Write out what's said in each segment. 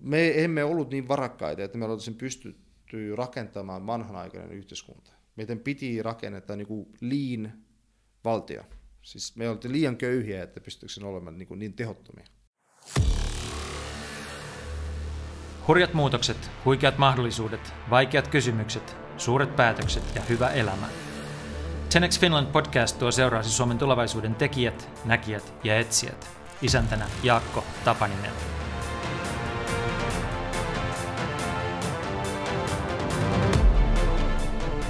Me emme ollut niin varakkaita, että me oltaisiin pystytty rakentamaan vanhanaikainen yhteiskunta. Meidän piti rakentaa niin kuin liin valtio. Siis me oltiin liian köyhiä, että pystyykö olemaan niin, kuin niin tehottomia. Hurjat muutokset, huikeat mahdollisuudet, vaikeat kysymykset, suuret päätökset ja hyvä elämä. Tenex Finland podcast tuo seuraasi Suomen tulevaisuuden tekijät, näkijät ja etsijät. Isäntänä Jaakko Tapaninen.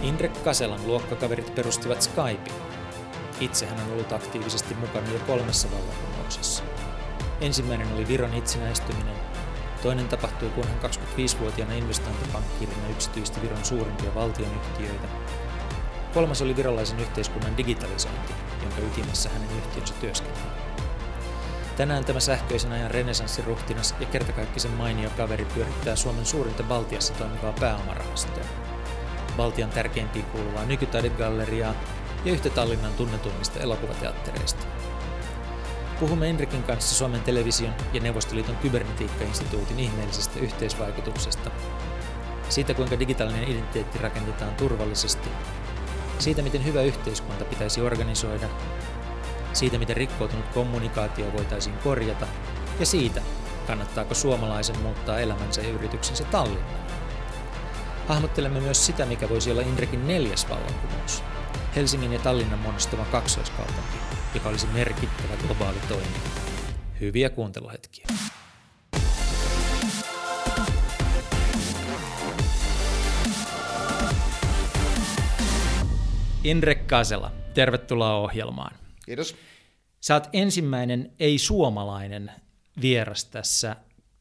Indrek Kaselan luokkakaverit perustivat Skypein. Itse hän on ollut aktiivisesti mukana jo kolmessa vallankumouksessa. Ensimmäinen oli Viron itsenäistyminen, toinen tapahtui, kun hän 25-vuotiaana investointipankkirina yksityisti Viron suurimpia valtionyhtiöitä. Kolmas oli virolaisen yhteiskunnan digitalisointi, jonka ytimessä hänen yhtiönsä työskenteli. Tänään tämä sähköisen ajan renesanssiruhtinas ja kertakaikkisen mainio kaveri pyörittää Suomen suurinta Baltiassa toimivaa pääomarahastoa. Baltian tärkeimpiin kuuluvaa nykytaidegalleriaa ja yhtä Tallinnan tunnetuimmista elokuvateattereista. Puhumme Enrikin kanssa Suomen television ja Neuvostoliiton kybernetiikka-instituutin ihmeellisestä yhteisvaikutuksesta, siitä kuinka digitaalinen identiteetti rakennetaan turvallisesti, siitä miten hyvä yhteiskunta pitäisi organisoida, siitä miten rikkoutunut kommunikaatio voitaisiin korjata ja siitä, kannattaako suomalaisen muuttaa elämänsä ja yrityksensä Tallinnaan. Hahmottelemme myös sitä, mikä voisi olla Indrekin neljäs vallankumous, Helsingin ja Tallinnan muodostama kaksoiskaupunki, joka olisi merkittävä globaali toimija. Hyviä kuunteluhetkiä. Indrek Kasela, tervetuloa ohjelmaan. Kiitos. Sä oot ensimmäinen ei-suomalainen vieras tässä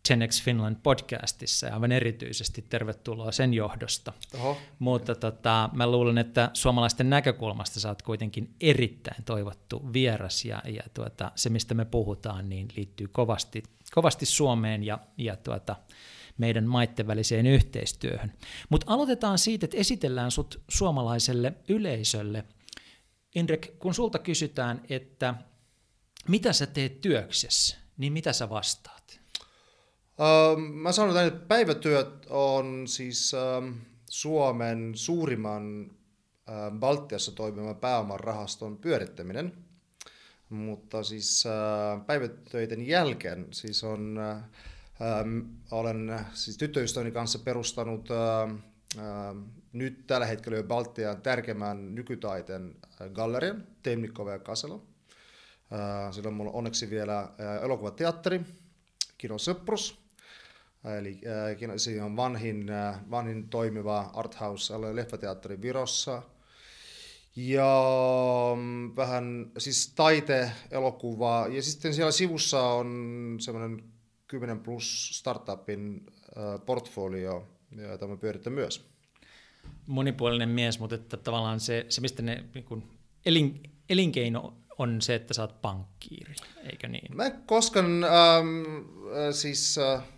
Genex Finland podcastissa ja aivan erityisesti tervetuloa sen johdosta. Oho. Mutta tota, mä luulen, että suomalaisten näkökulmasta sä oot kuitenkin erittäin toivottu vieras ja, ja tuota, se, mistä me puhutaan, niin liittyy kovasti, kovasti Suomeen ja, ja tuota, meidän maitten väliseen yhteistyöhön. Mutta aloitetaan siitä, että esitellään sut suomalaiselle yleisölle. Indrek, kun sulta kysytään, että mitä sä teet työksessä, niin mitä sä vastaat? Uh, mä sanon, että päivätyöt on siis uh, Suomen suurimman uh, Baltiassa toimivan pääoman rahaston pyörittäminen. Mutta siis uh, päivätöiden jälkeen siis on, olen siis tyttöystäväni kanssa perustanut nyt tällä hetkellä jo Baltian tärkeimmän nykytaiteen gallerian, Temnikova ja Kaselo. Sillä on mulla onneksi vielä elokuvateatteri, Kino Söprus, Eli äh, siinä on vanhin, äh, vanhin toimiva arthouse leffateatteri Virossa. Ja mm, vähän siis taite, elokuva. Ja sitten siellä sivussa on semmoinen 10 plus startupin äh, portfolio, jota mä pyöritän myös. Monipuolinen mies, mutta että tavallaan se, se mistä ne niin kun elin, elinkeino on se, että sä oot pankkiiri, eikö niin? Mä koskaan, ähm, siis... Äh,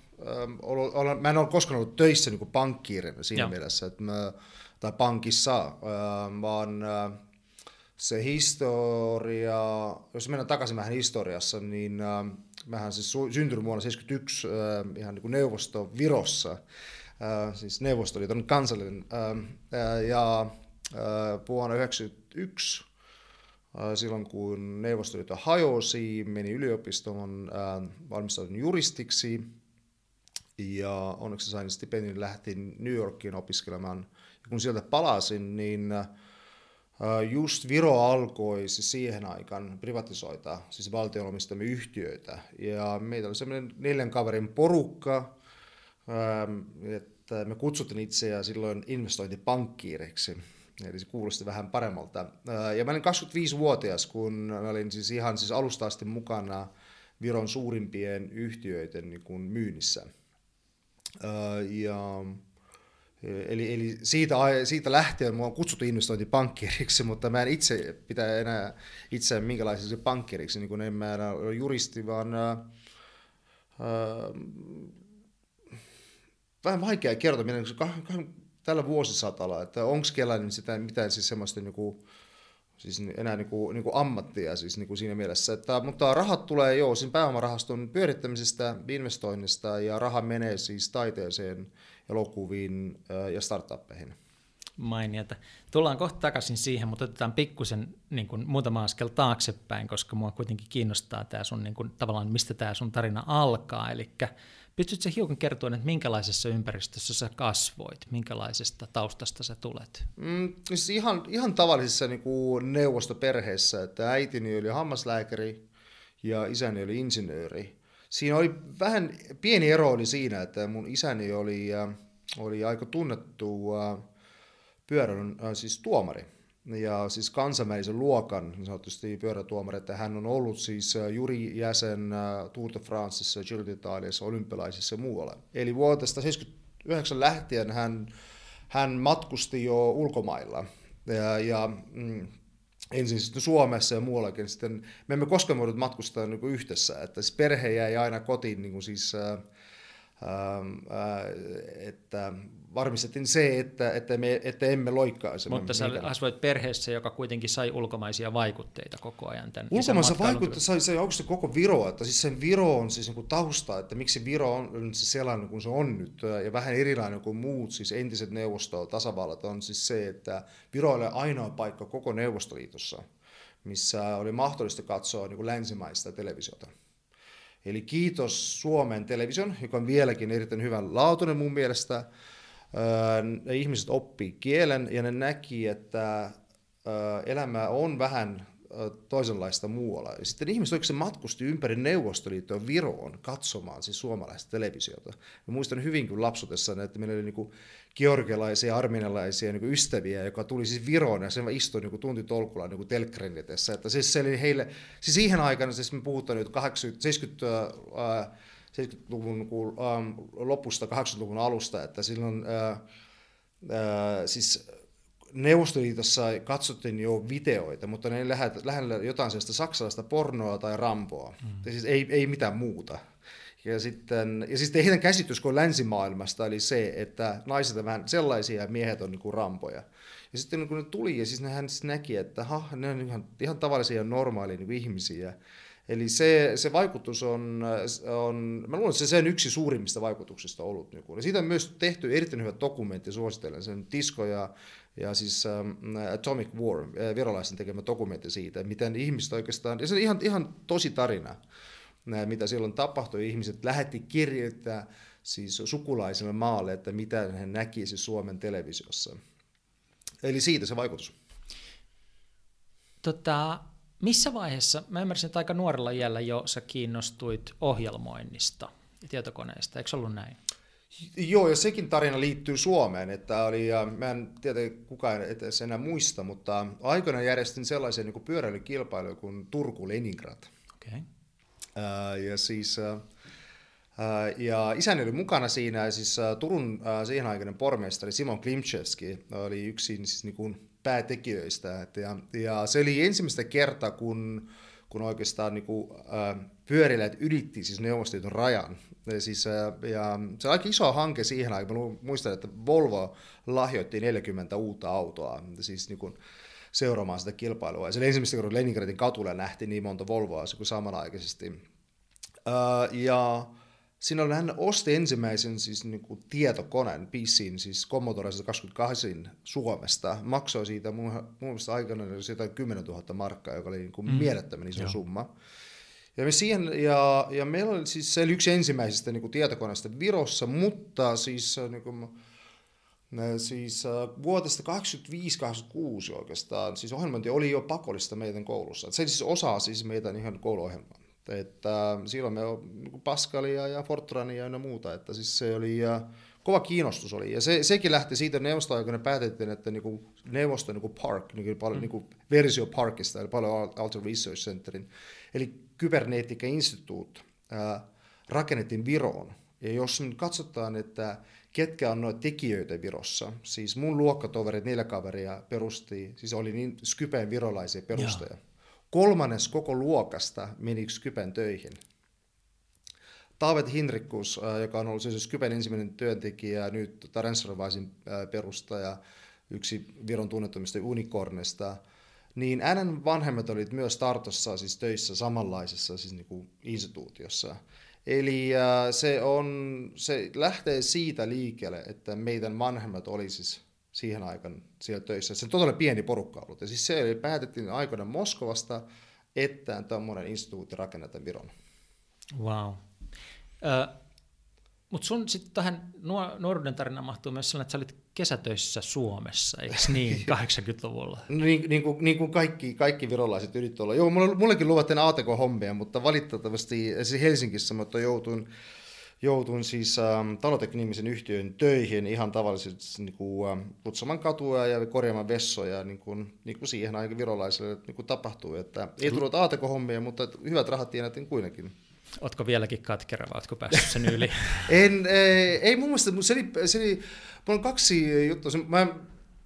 olen, mä en ole koskaan ollut töissä niin pankkiirina siinä Joo. mielessä, että mä, tai pankissa, vaan se historia, jos mennään takaisin vähän historiassa, niin mähän siis syntynyt vuonna 1971 ihan niin kuin neuvosto Virossa, siis Neuvostoliiton kansallinen, ja vuonna 1991 silloin kun Neuvostoliitto hajosi, meni yliopistoon, valmistautun juristiksi, ja onneksi sain stipendin, lähtin New Yorkiin opiskelemaan. Ja kun sieltä palasin, niin äh, just Viro alkoi siis siihen aikaan privatisoita, siis valtionomistamme yhtiöitä. Ja meitä oli semmoinen neljän kaverin porukka, ähm, että me kutsuttiin itseä silloin investointipankkiireiksi. Eli se kuulosti vähän paremmalta. Äh, ja mä olin 25-vuotias, kun mä olin siis ihan siis alusta asti mukana Viron suurimpien yhtiöiden niin kuin myynnissä. Ja, eli, eli siitä, siitä lähtien mua on kutsuttu investointipankkiriksi, mutta mä en itse pitää enää itse minkälaisiksi pankkiriksi, niin kuin en mä enää ole juristi, vaan ää, vähän vaikea kertoa, miten tällä vuosisatalla, että onko kellainen sitä mitään siis semmoista niin kuin, siis enää niin kuin, niin kuin ammattia siis niin kuin siinä mielessä. Että, mutta rahat tulee jo siis pääomarahaston pyörittämisestä, investoinnista ja raha menee siis taiteeseen, elokuviin ja startuppeihin. Mainiota. Tullaan kohta takaisin siihen, mutta otetaan pikkusen niin kuin, muutama askel taaksepäin, koska mua kuitenkin kiinnostaa tämä sun, niin kuin, tavallaan mistä tämä sun tarina alkaa. Eli pystytkö hiukan kertoa, että minkälaisessa ympäristössä sä kasvoit, minkälaisesta taustasta sä tulet? Mm, siis ihan, ihan tavallisessa niin kuin neuvostoperheessä, että äitini oli hammaslääkäri ja isäni oli insinööri. Siinä oli vähän, pieni ero oli siinä, että mun isäni oli, äh, oli aika tunnettu äh, pyörän äh, siis tuomari ja siis kansainvälisen luokan niin sanotusti pyörätuomari, että hän on ollut siis äh, juri jäsen äh, Tour de Franceissa, Giro d'Italiassa, olympialaisissa ja muualla. Eli vuodesta 1979 lähtien hän, hän matkusti jo ulkomailla ja, ja mm, ensin sitten Suomessa ja muuallakin. Sitten me emme koskaan voinut matkustaa niin kuin yhdessä, että siis perhe jäi aina kotiin niin kuin siis, äh, äh, että varmistettiin se, että, että, me, että emme loikkaisi. Mutta sä asuit perheessä, joka kuitenkin sai ulkomaisia vaikutteita koko ajan. Tämän Ulkomaisia vaikutteita sai, sai oikeasti koko Viro, että siis sen Viro on siis niin tausta, että miksi Viro on siis sellainen kuin se on nyt ja vähän erilainen kuin muut siis entiset neuvostotasavallat on siis se, että Viro oli ainoa paikka koko Neuvostoliitossa, missä oli mahdollista katsoa niin kuin länsimaista televisiota. Eli kiitos Suomen television, joka on vieläkin erittäin hyvän laatuinen mun mielestä, ne ihmiset oppii kielen ja ne näki, että elämä on vähän toisenlaista muualla. Ja sitten ihmiset oikeasti matkusti ympäri Neuvostoliittoa Viroon katsomaan siis suomalaista televisiota. Mä muistan hyvin kun lapsutessa, että meillä oli niin georgialaisia, armenialaisia niin ystäviä, joka tuli siis Viroon ja se istui niin tuntitolkulla niin telkkarin Että siis se oli heille, siis siihen aikana, siis me puhutaan nyt 80, 70 70-luvun ähm, lopusta, 80-luvun alusta, että silloin ää, äh, ää, äh, siis Neuvostoliitossa katsottiin jo videoita, mutta ne lähellä jotain sellaista saksalaista pornoa tai rampoa. Mm. Siis ei, ei mitään muuta. Ja sitten, ja sitten heidän käsitys kuin länsimaailmasta oli se, että naiset ovat vähän sellaisia ja miehet on niin kuin rampoja. Ja sitten kun ne tuli, ja siis nehän siis näki, että ha, ne on ihan, ihan tavallisia normaalia niin ihmisiä. Eli se, se vaikutus on, on, mä luulen, että se sen yksi suurimmista vaikutuksista ollut. Ja siitä on myös tehty erittäin hyvä dokumentti, suosittelen sen Disco ja, ja siis um, Atomic War, äh, virolaisen tekemä dokumentti siitä, miten ihmiset oikeastaan, ja se on ihan, ihan tosi tarina, mitä silloin tapahtui. Ihmiset lähetti kirjoittaa siis sukulaisille maalle, että mitä he näkisi Suomen televisiossa. Eli siitä se vaikutus. Tota, missä vaiheessa, mä ymmärsin, että aika nuorella iällä jo sä kiinnostuit ohjelmoinnista ja tietokoneista, eikö ollut näin? Joo, ja sekin tarina liittyy Suomeen, että oli, ja mä en tiedä kukaan edes enää muista, mutta aikoina järjestin sellaisen niin pyöräilykilpailu kuin Turku-Leningrad. Okay. ja siis, ja isäni oli mukana siinä, ja siis Turun siihen aikainen pormestari Simon Klimczewski oli yksi siis niin kuin päätekijöistä. Et ja, ja se oli ensimmäistä kertaa, kun, kun oikeastaan niin kuin, äh, pyöriläät ylitti siis Neuvostoliiton rajan. Ja, siis, äh, ja se oli aika iso hanke siihen aikaan. Mä muistan, että Volvo lahjoitti 40 uutta autoa siis niin kuin, seuraamaan sitä kilpailua. Ja se oli ensimmäistä kertaa, kun Leningradin katulla nähtiin niin monta Volvoa samanaikaisesti. Äh, ja Siinä oli, hän osti ensimmäisen siis niin kuin tietokoneen, PCin, siis Commodore 28 Suomesta. Maksoi siitä mun, mun mielestä aikana jotain 10 000 markkaa, joka oli niin kuin mm. mielettömän iso Joo. summa. Ja, me siihen, ja, ja meillä oli siis se oli yksi ensimmäisistä niin kuin tietokoneista Virossa, mutta siis, äh, niin kuin, siis äh, vuodesta 85-86 oikeastaan, siis ohjelmointi oli jo pakollista meidän koulussa. Se siis osa siis meidän ihan kouluohjelmaa. Että silloin me niin Pascalia ja Fortrania ja muuta, että siis se oli ja kova kiinnostus oli. Ja se, sekin lähti siitä neuvostoaikana päätettiin, että niinku neuvosto niinku Park, niinku, paljon, mm. niinku versio Parkista, eli paljon Alter Research Centerin, eli Kybernetica Institute, ää, rakennettiin Viroon. Ja jos nyt katsotaan, että ketkä on noita tekijöitä Virossa, siis mun luokkatoverit, neljä kaveria perusti, siis oli niin Skypen virolaisia perustajia kolmannes koko luokasta meni Skypen töihin. Taavet Hinrikkus, äh, joka on ollut siis Skypen ensimmäinen työntekijä, nyt Transferwisein äh, perustaja, yksi Viron tunnetumista unicornista, niin hänen vanhemmat olivat myös Tartossa siis töissä samanlaisessa siis niin kuin instituutiossa. Eli äh, se, on, se lähtee siitä liikkeelle, että meidän vanhemmat oli siis siihen aikaan siellä töissä. Se on todella pieni porukka ollut. Ja siis se oli, päätettiin aikoina Moskovasta, että tämmöinen instituutti rakennetaan Viron. Wow. Ö, mutta sun sitten tähän nuoruuden tarinaan mahtuu myös sellainen, että sä olit kesätöissä Suomessa, eikö niin, 80-luvulla? No niin, niin, kuin, niin kuin kaikki, kaikki virolaiset yrittävät olla. Joo, mulle, mullekin luvattiin ATK-hommia, mutta valitettavasti siis Helsingissä mutta joutuin, joutuin siis ähm, taloteknimisen yhtiön töihin ihan tavallisesti niin kuin, ähm, kutsumaan katua ja korjaamaan vessoja, niin kuin, niin kuin siihen aikaan virolaisille niin kuin tapahtui. Että ei tullut ATK-hommia, mutta hyvät rahat tienattiin kuitenkin. Ootko vieläkin katkera vai ootko päässyt sen yli? en, ei, ei mun mielestä, se oli, se oli, mulla on kaksi juttua. Mä,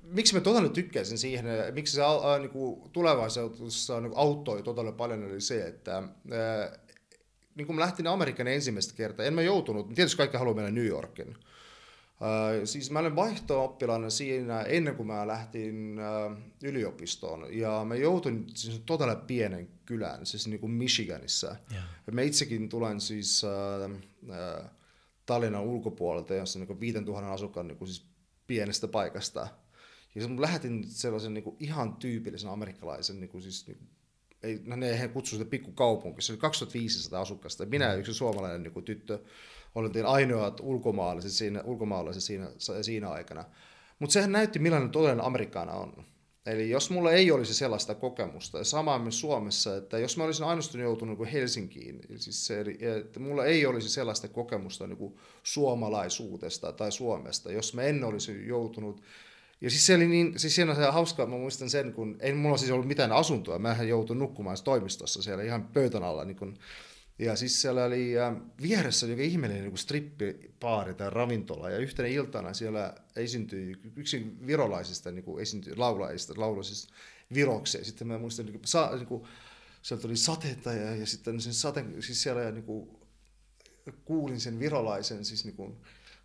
miksi mä todella tykkäsin siihen, miksi se niin kuin tulevaisuudessa niin auttoi todella paljon, oli se, että ää, niin kun mä lähtin Amerikan ensimmäistä kertaa, en mä joutunut, tietysti kaikki haluaa mennä New Yorkin, Äh, siis mä olin vaihto-oppilaana siinä ennen kuin mä lähtin äh, yliopistoon ja mä joutuin siis todella pienen kylään, siis niin kuin Michiganissa. Yeah. Mä itsekin tulen siis äh, äh, Tallinnan ulkopuolelta, jossa niin 5000 asukkaan niin kuin siis pienestä paikasta. Ja mä lähetin sellaisen niin kuin ihan tyypillisen amerikkalaisen, niin kuin siis, niin kuin, ei, no ne eihän kutsu sitä pikkukaupunki, se oli 2500 asukasta. Minä ja yksi suomalainen niin tyttö oltiin ainoat ulkomaalaiset siinä, ulkomaalaiset siinä, siinä aikana. Mutta sehän näytti, millainen todellinen Amerikkana on. Eli jos mulla ei olisi sellaista kokemusta, ja samaa myös Suomessa, että jos mä olisin ainoastaan joutunut niin Helsinkiin, siis se, että mulla ei olisi sellaista kokemusta niin kuin suomalaisuudesta tai Suomesta, jos mä en olisi joutunut ja siis se oli niin, siis siinä on se hauskaa, mä muistan sen, kun ei mulla siis ollut mitään asuntoa, mä joutuin nukkumaan toimistossa siellä ihan pöytän alla niin kun ja siis siellä oli äh, vieressä oli ihmeellinen niin strippipaari tai ravintola, ja yhtenä iltana siellä esiintyi yksi virolaisista niin kuin esiintyi, laulajista, lauloi viroksi, ja sitten mä muistan, niin kuin, sa, niin kuin, sieltä oli sateita, ja, ja sitten sen sateen, siis siellä niin kuin, kuulin sen virolaisen, siis niin kuin,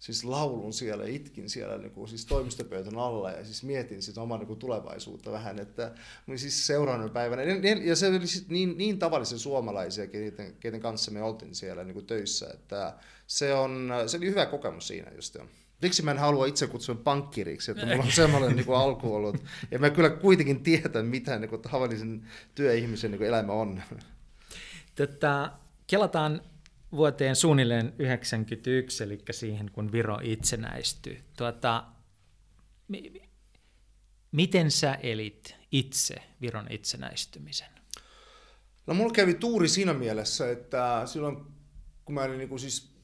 siis laulun siellä, itkin siellä niin kuin, siis toimistopöytän alla ja siis mietin sitä omaa niin kuin, tulevaisuutta vähän, että siis seuraavana päivänä, ja se oli siis niin, niin tavallisen suomalaisia, keiden, keiden kanssa me oltiin siellä niin kuin, töissä, että se, on, se oli hyvä kokemus siinä just jo. Miksi mä en halua itse kutsua pankkiriksi, että mulla on semmoinen niin kuin alku ollut. Ja mä kyllä kuitenkin tiedän, mitä niin kuin, tavallisen työihmisen niin kuin, elämä on. Tätä, kelataan vuoteen suunnilleen 91, eli siihen kun Viro itsenäistyi. Tuota, mi- miten sä elit itse Viron itsenäistymisen? No mulla kävi tuuri siinä mielessä, että silloin kun mä olin niin kuin siis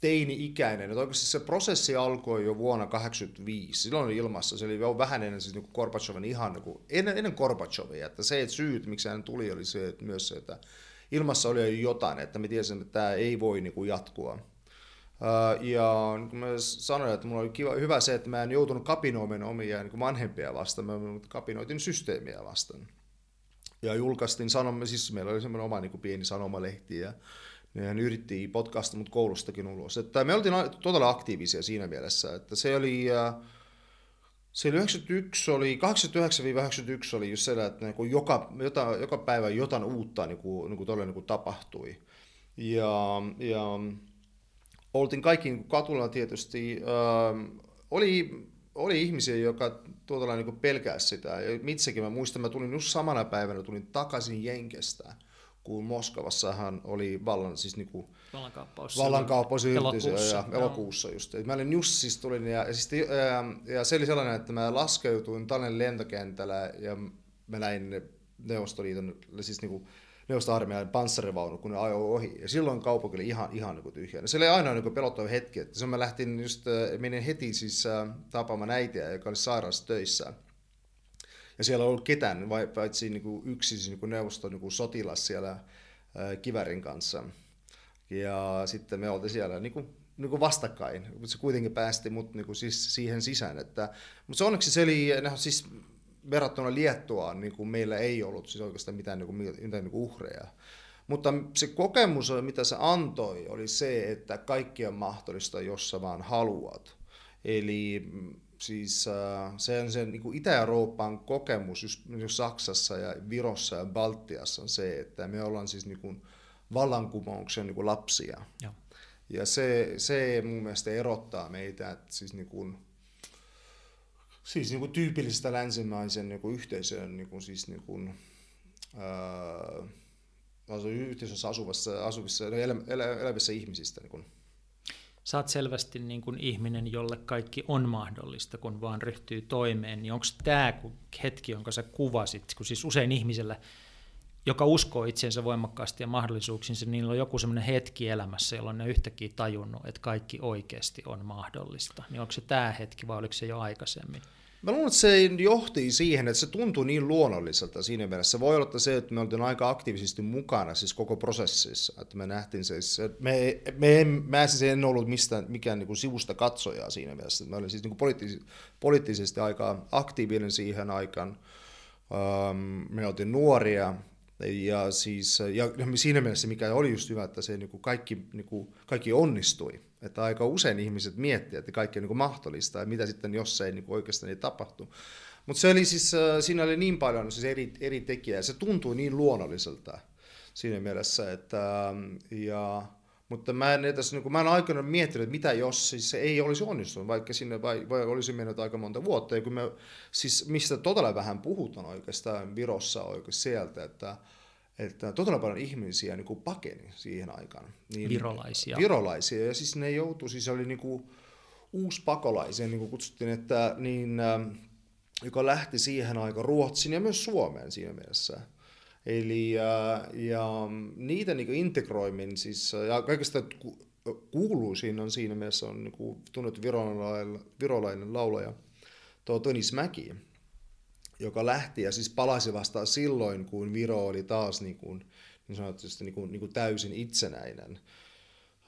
teini-ikäinen, että oikeasti se prosessi alkoi jo vuonna 1985. Silloin oli ilmassa, se oli jo vähän ennen siis niin Gorbachevin ihan niin kuin, ennen, ennen Gorbachevia, että se, että syyt, miksi hän tuli, oli se, että myös se, että ilmassa oli jo jotain, että me tiesin, että tämä ei voi niin kuin jatkua. Ja niin kun mä sanoin, että mulla oli kiva, hyvä se, että mä en joutunut kapinoimaan omia niin vanhempia vastaan, mä kapinoitin systeemiä vastaan. Ja julkaistiin sanomme, siis meillä oli semmoinen oma niin kuin pieni sanomalehti ja ne yritti podcasta mut koulustakin ulos. Että me oltiin todella aktiivisia siinä mielessä, että se oli, se oli 91, oli 89-91 oli just se, että niin joka, jota, joka päivä jotain uutta niin kuin, niin kuin todella niin kuin tapahtui. Ja, ja oltiin kaikki niin katulla tietysti. äh, oli, oli ihmisiä, jotka tuolla niin pelkää sitä. Ja itsekin mä muistan, mä tulin just samana päivänä tulin takaisin Jenkestä kun Moskovassahan oli vallan, siis niinku, vallankaappaus, vallankaappaus elokuussa, ja, elokuussa just. Mä olin just siis tulin, ja, ja, siis, ja, ja, se oli sellainen, että mä laskeutuin Tallinnan lentokentällä ja mä näin Neuvostoliiton, siis niinku, neuvostoarmeijan panssarivaunu, kun ne ajoi ohi. Ja silloin kaupunki oli ihan, ihan niin tyhjä. Se oli aina niin pelottava hetki. Että se mä lähtin just, menin heti siis tapaamaan äitiä, joka oli sairaassa töissä. Ja siellä ei ollut ketään, vai, paitsi niin kuin yksi siis niin kuin neuvosto niin kuin sotilas siellä ää, kivärin kanssa. Ja sitten me oltiin siellä niin kuin, niin kuin vastakkain, mutta se kuitenkin päästi mut niin kuin siis siihen sisään. Että, mutta se onneksi se oli, siis verrattuna Liettuaan, niin kuin meillä ei ollut siis oikeastaan mitään, niin kuin, mitään niin kuin uhreja. Mutta se kokemus, mitä se antoi, oli se, että kaikki on mahdollista, jos sä vaan haluat. Eli siis äh, se on se niin Itä-Euroopan kokemus just, just Saksassa ja Virossa ja Baltiassa on se, että me ollaan siis niin kuin vallankumouksen niin kuin lapsia. Joo. Ja se, se mun mielestä erottaa meitä, että siis niin kuin, siis niin kuin tyypillisestä länsimaisen niin kuin yhteisön niin kuin siis niin kuin, ää, yhteisössä asuvassa, asuvissa, elä, elä, elävissä ihmisistä. Niin kuin. Sä oot selvästi niin kuin ihminen, jolle kaikki on mahdollista, kun vaan ryhtyy toimeen. Niin onko tämä hetki, jonka sä kuvasit, kun siis usein ihmisellä joka uskoo itseensä voimakkaasti ja mahdollisuuksiinsa, niin niillä on joku semmoinen hetki elämässä, jolloin ne yhtäkkiä tajunnut, että kaikki oikeasti on mahdollista. Niin onko se tämä hetki vai oliko se jo aikaisemmin? Mä luulen, että se johti siihen, että se tuntui niin luonnolliselta siinä mielessä. Voi olla se, että me oltiin aika aktiivisesti mukana siis koko prosessissa. Että me nähtiin se, me, me en, mä siis en ollut mistään, mikään niin kuin sivusta katsojaa siinä mielessä. Mä olin siis niin kuin poliittis, poliittisesti aika aktiivinen siihen aikaan. me oltiin nuoria, ja, siis, ja siinä mielessä, mikä oli just hyvä, että se niin kuin kaikki, niin kuin, kaikki onnistui. Että aika usein ihmiset miettivät, että kaikki on niin kuin mahdollista ja mitä sitten, jos ei niin oikeastaan ei tapahtu. Mutta se oli siis, siinä oli niin paljon siis eri, eri tekijää, se tuntui niin luonnolliselta siinä mielessä, että ja, mutta mä en, edes, niin mä en aikana miettinyt, että mitä jos siis se ei olisi onnistunut, vaikka sinne vai, vai olisi mennyt aika monta vuotta. Ja kun me, siis mistä todella vähän puhutaan oikeastaan Virossa oikein sieltä, että, että todella paljon ihmisiä niin kuin pakeni siihen aikaan. Niin, virolaisia. Virolaisia, ja siis ne joutui, siis oli niin kuin uusi pakolaisia, niin kuin kutsuttiin, että niin, joka lähti siihen aikaan Ruotsiin ja myös Suomeen siinä mielessä. Eli ja, ja niitä niin integroimin, siis, ja kaikista kuuluisin on siinä mielessä on niin tunnettu virolainen, virolainen laulaja tuo Tonis Mäki, joka lähti ja siis palasi vasta silloin, kun Viro oli taas niin, kuin, niin sanotusti niin kuin, niin kuin täysin itsenäinen.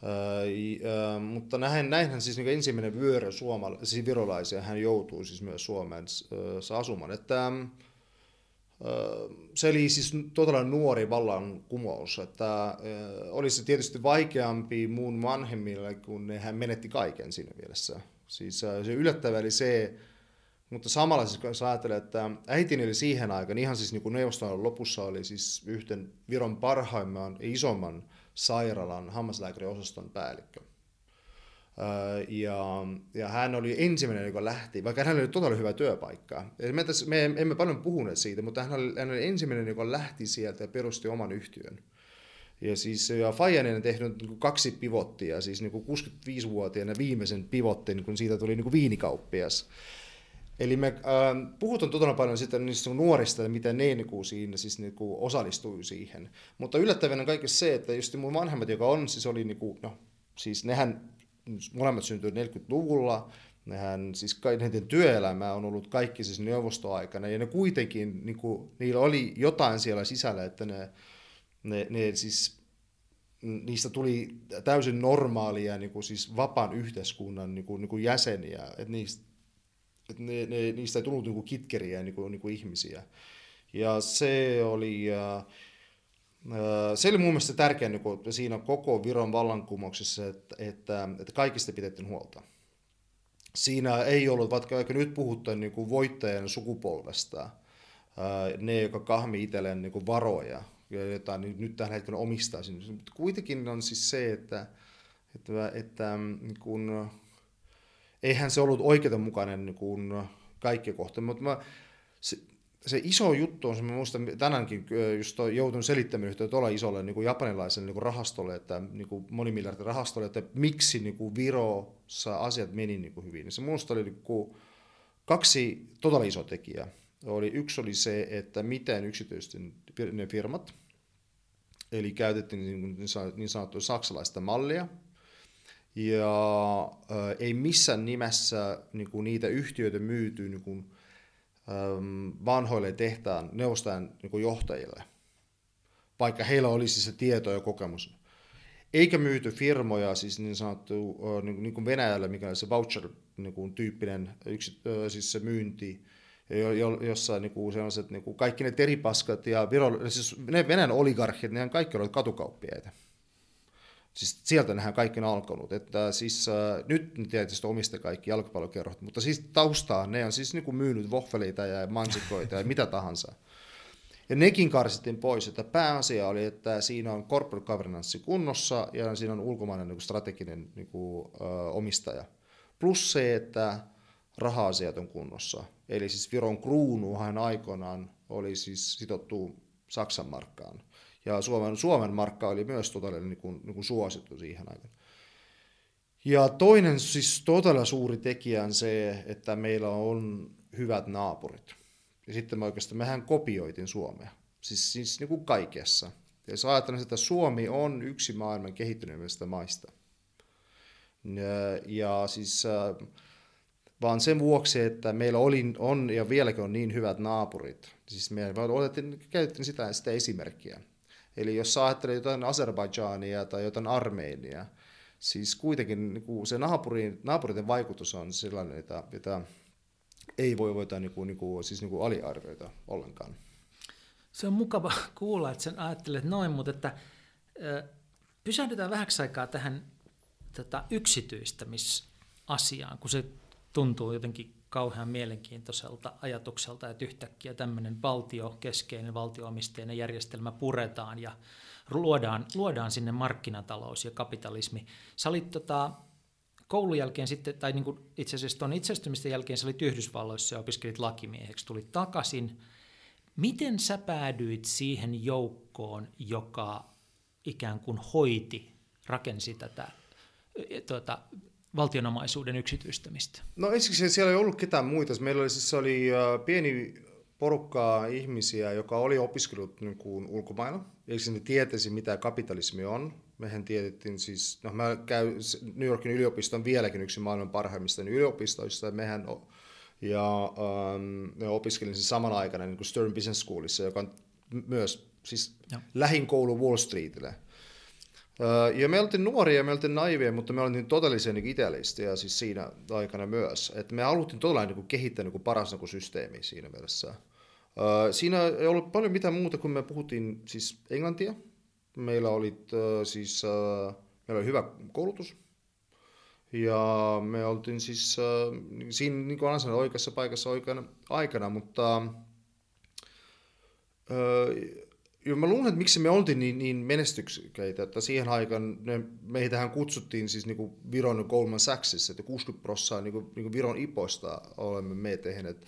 Öö, mutta näin, näinhän siis niin ensimmäinen vyörö suomala, siis virolaisia, hän joutuu siis myös Suomeen öö, asumaan. Että, se oli siis todella nuori vallankumous, että olisi tietysti vaikeampi muun vanhemmille, kun hän menetti kaiken siinä mielessä. Siis se yllättävä oli se, mutta samalla siis jos ajattelee, että äitini oli siihen aikaan, ihan siis niin kuin neuvoston lopussa oli siis yhten Viron parhaimman isomman sairaalan hammaslääkäriosaston päällikkö. Ja, ja hän oli ensimmäinen, joka lähti, vaikka hän oli todella hyvä työpaikka. Me, tässä, me emme paljon puhuneet siitä, mutta hän oli, hän oli ensimmäinen, joka lähti sieltä ja perusti oman yhtiön. Ja siis ja Fajanen on tehnyt niin kuin kaksi pivottia, siis niin kuin 65-vuotiaana viimeisen pivottin, kun siitä tuli niin kuin viinikauppias. Eli me äh, puhutaan todella paljon sitten niistä nuorista ja miten ne niin kuin siinä siis niin kuin osallistui siihen. Mutta yllättävänä kaikessa se, että just mun vanhemmat, joka on, siis oli niin kuin, no, siis nehän molemmat syntyivät 40-luvulla, nehän siis niiden työelämä on ollut kaikki siis neuvostoaikana, ja ne kuitenkin, niin kuin, niillä oli jotain siellä sisällä, että ne, ne, ne siis, niistä tuli täysin normaalia niin kuin siis vapaan yhteiskunnan niin kuin, niin kuin jäseniä, että niistä, että ne, ne, niistä ei tullut niin kuin kitkeriä niin kuin, niin kuin ihmisiä. Ja se oli, se oli mun mielestä tärkeä niin kuin siinä koko Viron vallankumouksessa, että, että, että kaikista pidettiin huolta. Siinä ei ollut, vaikka, nyt puhutaan niin kuin voittajan sukupolvesta, ne, jotka kahmi itselleen niin kuin varoja, joita nyt tällä hetkellä omistaa. Mutta kuitenkin on siis se, että, että, että niin kuin, eihän se ollut oikeudenmukainen niin kuin kaikki kohta, mutta mä, se, se iso juttu on, se muistan tänäänkin just joutun selittämään yhtä tuolla isolle niin kuin japanilaiselle niin kuin rahastolle, että niin kuin monimiljardirahastolle, että miksi niin kuin Virossa asiat meni niin kuin hyvin. Se minusta oli niin kuin kaksi todella iso tekijää. Oli, yksi oli se, että miten yksityisten firmat, eli käytettiin niin, niin sanottua saksalaista mallia, ja äh, ei missään nimessä niin kuin niitä yhtiöitä myyty niin kuin, Ähm, vanhoille tehtaan neuvostajan niin johtajille, vaikka heillä olisi se tieto ja kokemus. Eikä myyty firmoja, siis niin sanottu niin, niin kuin Venäjällä, mikä on se voucher-tyyppinen niin yksi, siis se myynti, jossa niin kuin sellaiset, niin kuin kaikki ne teripaskat ja Viro, siis ne Venäjän oligarkit, nehän kaikki olivat katukauppiaita. Siis sieltä nähdään kaikki on alkanut. Että siis, äh, nyt tietysti omista kaikki jalkapallokerrot, mutta siis taustaa ne on siis niin kuin myynyt vohveleita ja mansikoita ja mitä tahansa. Ja nekin karsittiin pois, että pääasia oli, että siinä on corporate governance kunnossa ja siinä on ulkomainen niin kuin strateginen niin kuin, ö, omistaja. Plus se, että raha-asiat on kunnossa. Eli siis Viron kruunuhan aikoinaan oli siis sidottu Saksan markkaan. Ja Suomen, Suomen markka oli myös todella niin kuin, niin kuin suosittu siihen aikaan. Ja toinen siis todella suuri tekijä on se, että meillä on hyvät naapurit. Ja sitten me oikeastaan, mehän kopioitin Suomea, siis, siis niin kuin kaikessa. Ja jos ajattelen, että Suomi on yksi maailman kehittyneimmistä maista. Ja, ja siis vaan sen vuoksi, että meillä oli, on ja vieläkin on niin hyvät naapurit. Siis me otettiin, käytettiin sitä, sitä esimerkkiä. Eli jos sä ajattelet jotain Azerbaidžania tai jotain Armeenia, siis kuitenkin niin kuin se naapurin, naapuriten vaikutus on sellainen, että, että ei voi voida niin kuin, niin kuin, siis niin kuin aliarvioida ollenkaan. Se on mukava kuulla, että sen ajattelet noin, mutta että, pysähdytään vähäksi aikaa tähän tota, yksityistämisasiaan, kun se tuntuu jotenkin kauhean mielenkiintoiselta ajatukselta, että yhtäkkiä tämmöinen valtiokeskeinen, valtioomisteinen järjestelmä puretaan ja luodaan, luodaan sinne markkinatalous ja kapitalismi. Sä olit tota, koulun jälkeen sitten, tai niin kuin itse asiassa tuon itsenäistymisten jälkeen sä olit Yhdysvalloissa ja opiskelit lakimieheksi, tulit takaisin. Miten sä päädyit siihen joukkoon, joka ikään kuin hoiti, rakensi tätä tuota, valtionomaisuuden yksityistämistä? No ensiksi siellä ei ollut ketään muita. Meillä oli, siis, oli pieni porukkaa ihmisiä, joka oli opiskellut niin kuin ulkomailla. Eli ne tietäisi, mitä kapitalismi on. Mehän tiedettiin siis, no mä käyn, New Yorkin yliopisto on vieläkin yksi maailman parhaimmista yliopistoista. Mehän ja ähm, opiskelin siis samana aikana niin kuin Stern Business Schoolissa, joka on myös siis lähin koulu Wall Streetille. Ja me oltiin nuoria, me oltiin naivia, mutta me oltiin todellisia niin idealisteja siis siinä aikana myös. Että me haluttiin todella niin kehittää niin paras niin systeemi siinä mielessä. Siinä ei ollut paljon mitään muuta, kun me puhuttiin siis englantia. Meillä oli siis meillä oli hyvä koulutus. Ja me oltiin siis siinä niin kuin aina oikeassa paikassa oikeana aikana, mutta Joo, mä luulen, että miksi me oltiin niin, niin menestyksekäitä, että siihen aikaan ne, meitähän kutsuttiin siis niin kuin Viron Goldman Sachsissa, että 60 prosenttia niin kuin, niin Viron ipoista olemme me tehneet.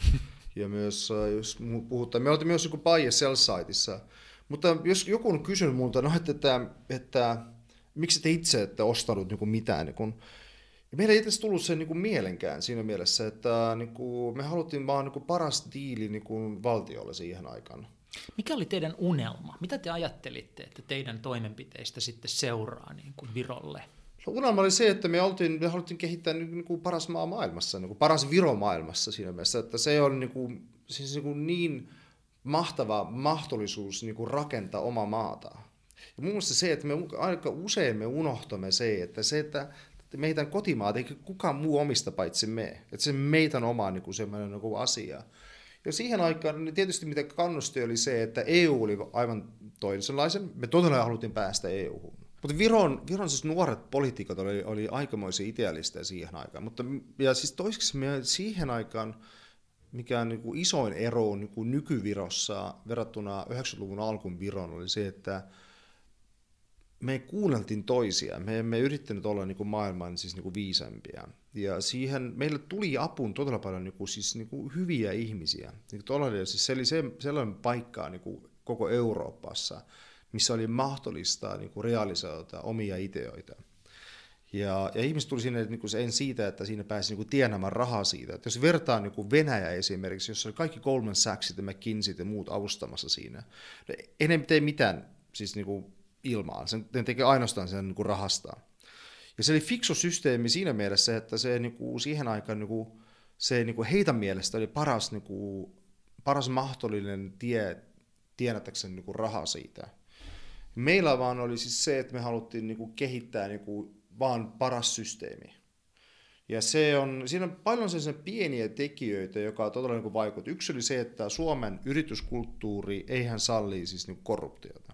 Ja myös, äh, jos puhutaan, me oltiin myös joku Paija Sellsiteissa. Mutta jos joku on kysynyt multa, no, että, että, että miksi te itse ette ostanut niin kuin mitään, niin kun, ja meillä ei edes tullut se niin kuin mielenkään siinä mielessä, että niin kuin, me haluttiin vaan niin kuin paras diili niin kuin valtiolle siihen aikaan. Mikä oli teidän unelma? Mitä te ajattelitte, että teidän toimenpiteistä sitten seuraa niin kuin Virolle? No, unelma oli se, että me, oltiin, me haluttiin kehittää niin, kuin paras maa maailmassa, niin kuin paras Viro maailmassa siinä mielessä, että se on niin, kuin, siis niin, kuin niin mahtava mahdollisuus niin kuin rakentaa oma maata. Ja mun mielestä se, että me aika usein me unohtamme se, että se, että meidän kotimaat ei kukaan muu omista paitsi me. Että se meidän oma niin kuin semmoinen niin kuin asia. Ja siihen aikaan niin tietysti mitä kannusti oli se, että EU oli aivan toisenlaisen. Me todella haluttiin päästä EU-hun. Mutta Viron, Viron siis nuoret poliitikot oli, oli aikamoisia idealisteja siihen aikaan. Mutta, ja siis toiseksi siihen aikaan, mikä on niin kuin isoin ero niin kuin nykyvirossa verrattuna 90-luvun alkun Viron oli se, että me kuunneltiin toisia. Me emme yrittänyt olla niin kuin maailman siis niin kuin viisempia. Ja siihen meille tuli apuun todella paljon niin kuin, siis, niin kuin hyviä ihmisiä. Niin kuin, siis se oli se, sellainen paikka niin kuin koko Euroopassa, missä oli mahdollista niin kuin realisoida omia ideoita. Ja, ja ihmiset tuli sinne niin kuin en siitä, että siinä pääsi niin kuin tienaamaan rahaa siitä. Että jos vertaa niin kuin Venäjä esimerkiksi, jossa oli kaikki Goldman Sachsit ja McKinseyt ja muut avustamassa siinä, ei ne tee mitään siis niin kuin ilmaan, sen, ne tekee ainoastaan sen niin kuin rahastaan. Ja se oli fiksu systeemi siinä mielessä, että se niin kuin, siihen aikaan niin kuin, se niin kuin mielestä oli paras, niin kuin, paras mahdollinen tie tienatakseen niin rahaa siitä. Meillä vaan oli siis se, että me haluttiin niin kuin, kehittää niin kuin, vaan paras systeemi. Ja se on, siinä on paljon sellaisia pieniä tekijöitä, joka todella niin vaikuttaa. Yksi oli se, että Suomen yrityskulttuuri eihän salli siis niin korruptiota.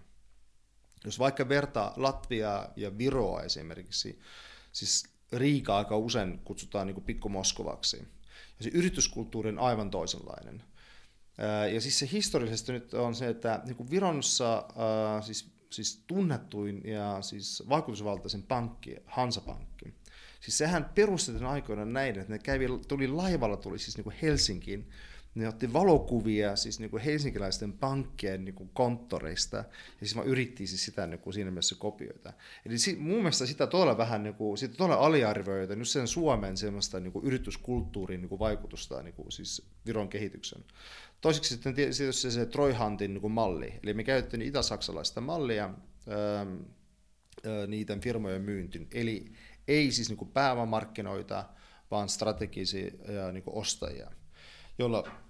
Jos vaikka vertaa Latviaa ja Viroa esimerkiksi, siis Riika aika usein kutsutaan niin pikku-Moskovaksi. Ja se yrityskulttuuri on aivan toisenlainen. Ja siis se historiallisesti nyt on se, että niin Virossa siis, siis tunnettuin ja siis vaikutusvaltaisin pankki, Hansapankki, siis sehän perustettiin aikoina näin, että ne kävi, tuli laivalla, tuli siis niin Helsinkiin, ne otti valokuvia siis niin kuin helsinkiläisten pankkien niin kuin konttoreista, ja siis mä yrittiin siis sitä niin kuin siinä mielessä kopioita. Eli si, mun mielestä sitä todella vähän, niin kuin, sitä todella aliarvioita nyt sen Suomen semmoista niin kuin yrityskulttuurin niin kuin vaikutusta niin kuin, siis Viron kehityksen. Toiseksi sitten tietysti se, se Troy Huntin niin kuin malli, eli me käytettiin itä-saksalaista mallia ähm, ää, niiden firmojen myyntiin, eli ei siis niin kuin pääomamarkkinoita, vaan strategisia niin kuin ostajia, jolla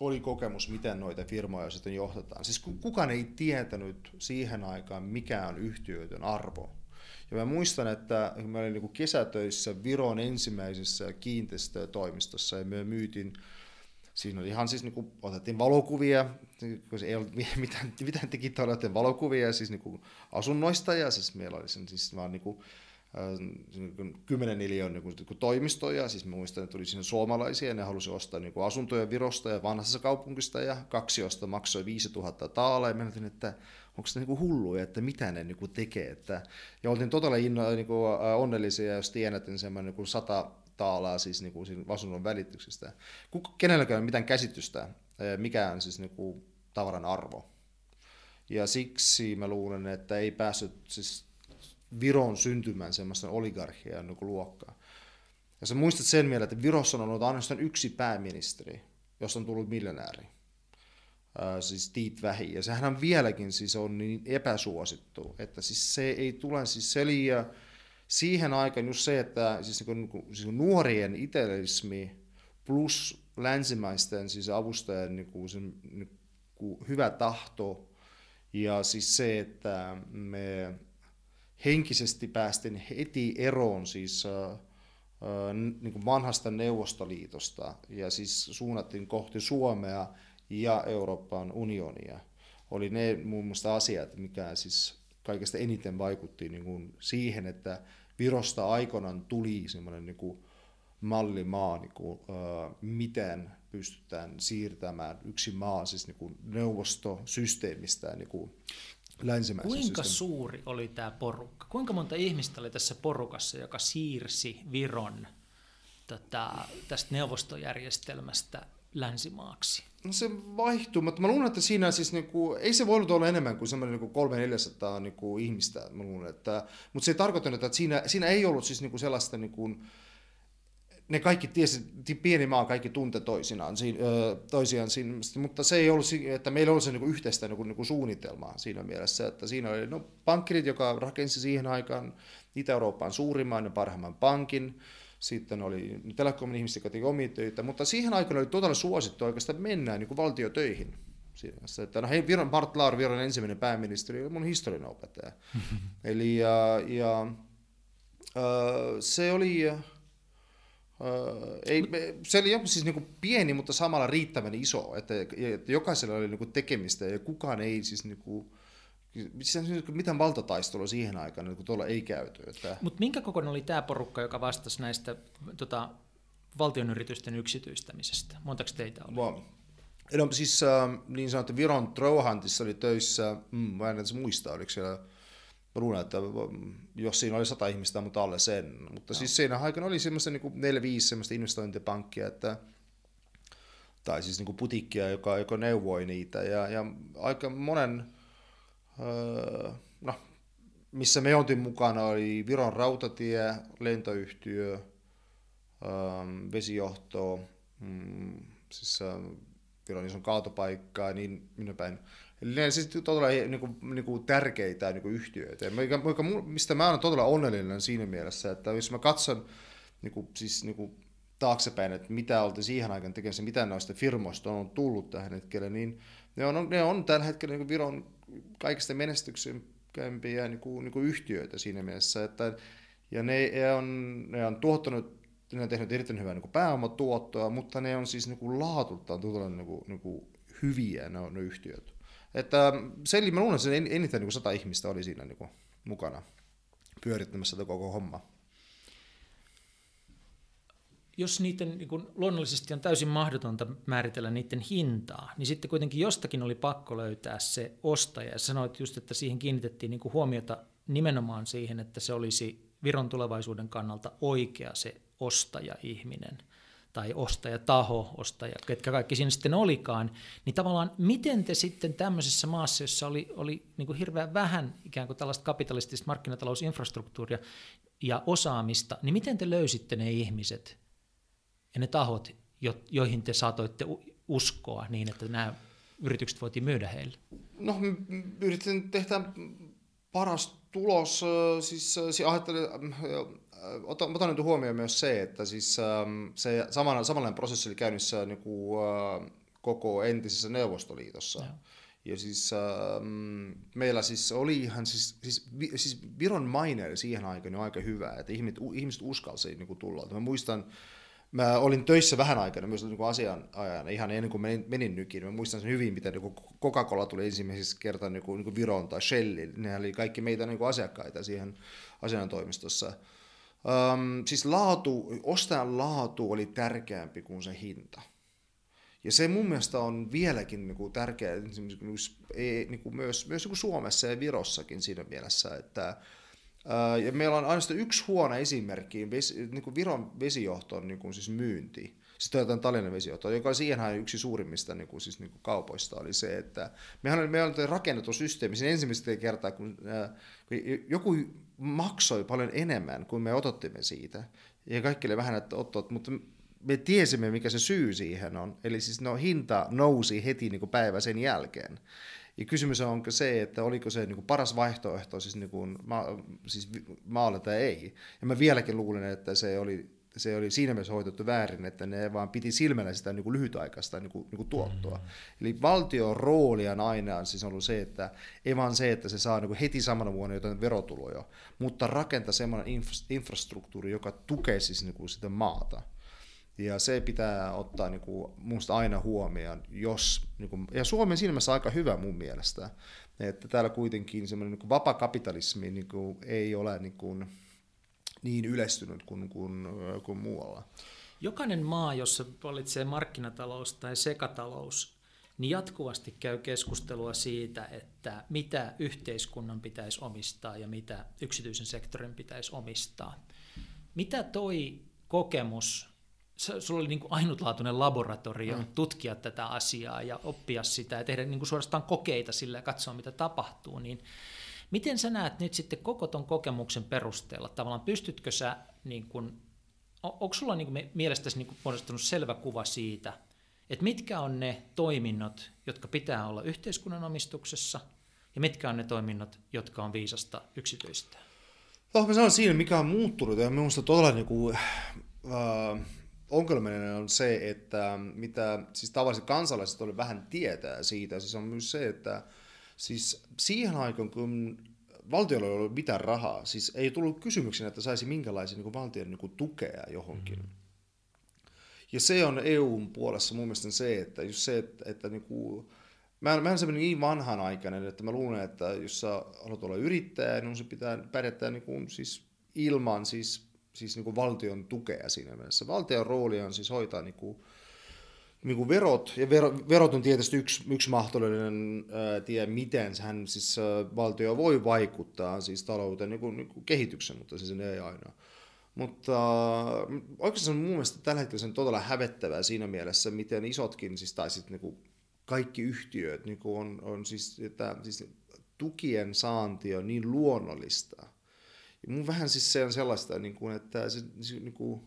oli kokemus, miten noita firmoja sitten johdetaan. Siis kukaan ei tietänyt siihen aikaan, mikä on yhtiöiden arvo. Ja mä muistan, että mä olin niin kesätöissä Viron ensimmäisessä kiinteistötoimistossa ja me myytiin Siinä oli ihan siis, niin kuin, otettiin valokuvia, kun ei ollut mitään, mitään digitaalisia valokuvia siis niin kuin asunnoista, ja siis meillä oli sen, siis vaan niin kuin, 10 neliön niin toimistoja, siis mä muistan, että tuli sinne suomalaisia, ja ne halusi ostaa niin kuin asuntoja Virosta ja vanhassa kaupungista, ja kaksi josta maksoi 5000 taala, ja mietin, että onko se niin hulluja, että mitä ne niin kuin tekee, että, ja oltiin todella inno, niin kuin, onnellisia, jos tiedätin semmoinen niin 100 taalaa siis niin kuin asunnon välityksestä. Kenelläkään ei mitään käsitystä, mikä on siis niin kuin tavaran arvo. Ja siksi mä luulen, että ei päässyt siis Viron syntymään semmoista oligarkia niin luokkaa. Ja sä muistat sen mieleen, että Virossa on ollut ainoastaan yksi pääministeri, josta on tullut miljonääri. Uh, siis Tiit Vähi. Ja sehän on vieläkin siis on niin epäsuosittu, että siis se ei tule, siis se oli, siihen aikaan just se, että siis, niin kuin, siis nuorien idealismi plus länsimaisten siis avustajien niin kuin, sen, niin kuin, hyvä tahto ja siis se, että me henkisesti päästiin heti eroon siis äh, niin kuin vanhasta Neuvostoliitosta ja siis suunnattiin kohti Suomea ja Euroopan unionia. Oli ne muun muassa asiat, mikä siis kaikesta eniten vaikutti niin kuin siihen, että Virosta aikoinaan tuli semmoinen niin kuin mallimaa, niin kuin, äh, miten pystytään siirtämään yksi maa siis niin kuin neuvostosysteemistä niin kuin länsimäisen Kuinka systeemi. suuri oli tämä porukka? Kuinka monta ihmistä oli tässä porukassa, joka siirsi Viron tota, tästä neuvostojärjestelmästä länsimaaksi? No se vaihtuu, mutta mä luulen, että siinä siis niinku, ei se voinut olla enemmän kuin semmoinen niinku 300-400 niinku ihmistä, mä luulen, että, mutta se ei tarkoittanut, että siinä, siinä ei ollut siis niinku sellaista niinku, ne kaikki tiesi, pieni maa kaikki tunte toisinaan, toisiaan siinä, mutta se ei ollut, että meillä oli se niinku yhteistä niinku, niinku suunnitelmaa siinä mielessä, että siinä oli no, pankkirit, joka rakensi siihen aikaan Itä-Euroopan suurimman ja parhaimman pankin, sitten oli telekomin ihmiset, jotka teki omia töitä, mutta siihen aikaan oli todella suosittu oikeastaan mennä niin valtiotöihin. Siinä, että no hei, Viron, Mart Laar, Viron ensimmäinen pääministeri, oli mun historian opettaja. Eli ja, ja äh, se oli, äh, ei, se oli siis niin kuin pieni, mutta samalla riittävän iso, että, että jokaisella oli niin kuin tekemistä ja kukaan ei siis niin kuin, mitään valtataistelua siihen aikaan, kun tuolla ei käyty. Että... Mutta minkä kokoinen oli tämä porukka, joka vastasi näistä tota, valtionyritysten yksityistämisestä? Montako teitä oli? Wow. No siis äh, niin sanottu Viron Trowhuntissa oli töissä, mm, mä en edes muista, oliko siellä, luulen, että jos siinä oli sata ihmistä, mutta alle sen. Mutta no. siis siinä aikana oli semmoista niin neljä, viisi semmoista investointipankkia, että, tai siis niin putikkia, joka, joka neuvoi niitä. Ja, ja aika monen Öö, no, missä me oltiin mukana oli Viron rautatie, lentoyhtiö, öö, vesijohto, mm, siis Viron ison kaatopaikka ja niin minne päin. Ne siis todella niin kuin, niin kuin tärkeitä niin kuin yhtiöitä. Mikä, mistä mä olen todella onnellinen siinä mielessä, että jos mä katson niin kuin, siis, niin kuin, taaksepäin, että mitä oltiin siihen aikaan tekemässä, mitä noista firmoista on tullut tähän hetkelle, niin ne on, ne on tällä hetkellä niin Viron kaikista menestyksekkäimpiä niin kuin, niin kuin yhtiöitä siinä mielessä, että, ja ne on, ne on tuottanut ne on tehnyt erittäin hyvää niin pääomatuottoa, mutta ne on siis niin kuin laatultaan niin kuin, niin kuin hyviä ne, on, ne yhtiöt. Että se eli mä luulen, että eniten niin kuin sata ihmistä oli siinä niin kuin, mukana pyörittämässä tätä koko hommaa jos niiden niin kun, luonnollisesti on täysin mahdotonta määritellä niiden hintaa, niin sitten kuitenkin jostakin oli pakko löytää se ostaja. Ja sanoit just, että siihen kiinnitettiin niin huomiota nimenomaan siihen, että se olisi Viron tulevaisuuden kannalta oikea se ostaja-ihminen tai ostajataho, ostaja, ketkä kaikki siinä sitten olikaan, niin tavallaan miten te sitten tämmöisessä maassa, jossa oli, oli niin kuin hirveän vähän ikään kuin tällaista kapitalistista markkinatalousinfrastruktuuria ja osaamista, niin miten te löysitte ne ihmiset, ja ne tahot, joihin te saatoitte uskoa niin, että nämä yritykset voitiin myydä heille? No, yritin tehdä paras tulos. Siis, siis ajattelin, otan, otan nyt huomioon myös se, että siis se samanlainen, samanlainen prosessi oli käynnissä niin kuin, koko entisessä Neuvostoliitossa. Ja. Ja siis ähm, meillä siis oli ihan, siis, siis, siis Viron maine siihen aikaan aika hyvä, että ihmiset, ihmiset uskalsi niin kuin tulla. Mä muistan, Mä olin töissä vähän aikana myös niin asianajan, ihan ennen kuin menin, menin nykiin. Mä muistan sen hyvin, miten niin Coca-Cola tuli ensimmäisessä kertaa niin kuin, niin kuin Viron tai Shell. Ne oli kaikki meitä niin kuin asiakkaita siihen asiantoimistossa. Um, siis laatu, ostajan laatu oli tärkeämpi kuin se hinta. Ja se mun mielestä on vieläkin niin kuin tärkeää niin kuin myös, myös niin kuin Suomessa ja Virossakin siinä mielessä, että ja meillä on ainoastaan yksi huono esimerkki, niin kuin Viron vesijohton niin kuin siis myynti. Sitten otetaan Tallinnan vesijohto, joka siihen yksi suurimmista niin kuin, siis, niin kuin kaupoista oli se, että mehän oli, meillä oli rakennettu systeemi siinä ensimmäistä kertaa, kun, kun joku maksoi paljon enemmän kuin me otettimme siitä. Ja kaikki oli vähän, että ottot, mutta me tiesimme, mikä se syy siihen on. Eli siis no, hinta nousi heti niin kuin päivä sen jälkeen. Ja kysymys on se, että oliko se niin kuin paras vaihtoehto siis, niin kuin ma- siis maalle tai ei. Ja mä vieläkin luulen, että se oli, se oli siinä mielessä hoitettu väärin, että ne vaan piti silmällä sitä niin kuin lyhytaikaista niin kuin, niin kuin tuottoa. Mm. Eli valtion rooli on aina siis ollut se, että ei vaan se, että se saa niin kuin heti samana vuonna jotain verotuloja, mutta rakentaa semmoinen infrastruktuuri, joka tukee siis niin kuin sitä maata. Ja se pitää ottaa niin kuin, musta aina huomioon, jos, niin kuin, ja Suomen silmässä aika hyvä mun mielestä, että täällä kuitenkin semmoinen niin vapakapitalismi niin kuin, ei ole niin, kuin, niin yleistynyt kuin, kuin, kuin muualla. Jokainen maa, jossa valitsee markkinatalous tai sekatalous, niin jatkuvasti käy keskustelua siitä, että mitä yhteiskunnan pitäisi omistaa ja mitä yksityisen sektorin pitäisi omistaa. Mitä toi kokemus sulla oli niin kuin ainutlaatuinen laboratorio mm. tutkia tätä asiaa ja oppia sitä ja tehdä niin kuin suorastaan kokeita sillä ja katsoa, mitä tapahtuu, niin miten sä näet nyt sitten koko ton kokemuksen perusteella? Tavallaan pystytkö sä, niin kuin, on, onko sulla niin mielestäsi niin muodostunut selvä kuva siitä, että mitkä on ne toiminnot, jotka pitää olla yhteiskunnan omistuksessa ja mitkä on ne toiminnot, jotka on viisasta yksityistä? No, mä sanon siinä, mikä on muuttunut ja minusta todella niin kuin, äh, ongelmallinen on se, että mitä siis tavalliset kansalaiset oli vähän tietää siitä, siis on myös se, että siis siihen aikaan, kun valtiolla ei ollut mitään rahaa, siis ei tullut kysymyksen, että saisi minkälaisia niin valtion niin tukea johonkin. Mm. Ja se on EUn puolessa mun mielestä se, että just se, että, että niin kuin, mä, en, mä en niin vanhanaikainen, että mä luulen, että jos sä haluat olla yrittäjä, niin se pitää pärjätä niin kuin, siis ilman siis siis niin kuin valtion tukea siinä mielessä. Valtion rooli on siis hoitaa niin kuin, niin kuin verot, ja vero, verot on tietysti yksi, yksi mahdollinen ää, tie, miten hän, siis ää, valtio voi vaikuttaa siis talouteen niin kuin, niin kuin kehityksen, mutta siis ei aina. Mutta oikeastaan mun mielestä tällä hetkellä se on todella hävettävää siinä mielessä, miten isotkin, siis, tai sitten niin kuin kaikki yhtiöt niin kuin on, on siis, että, siis tukien saanti on niin luonnollista – ja mun vähän siis se on sellaista, niin kuin, että se, niin kuin,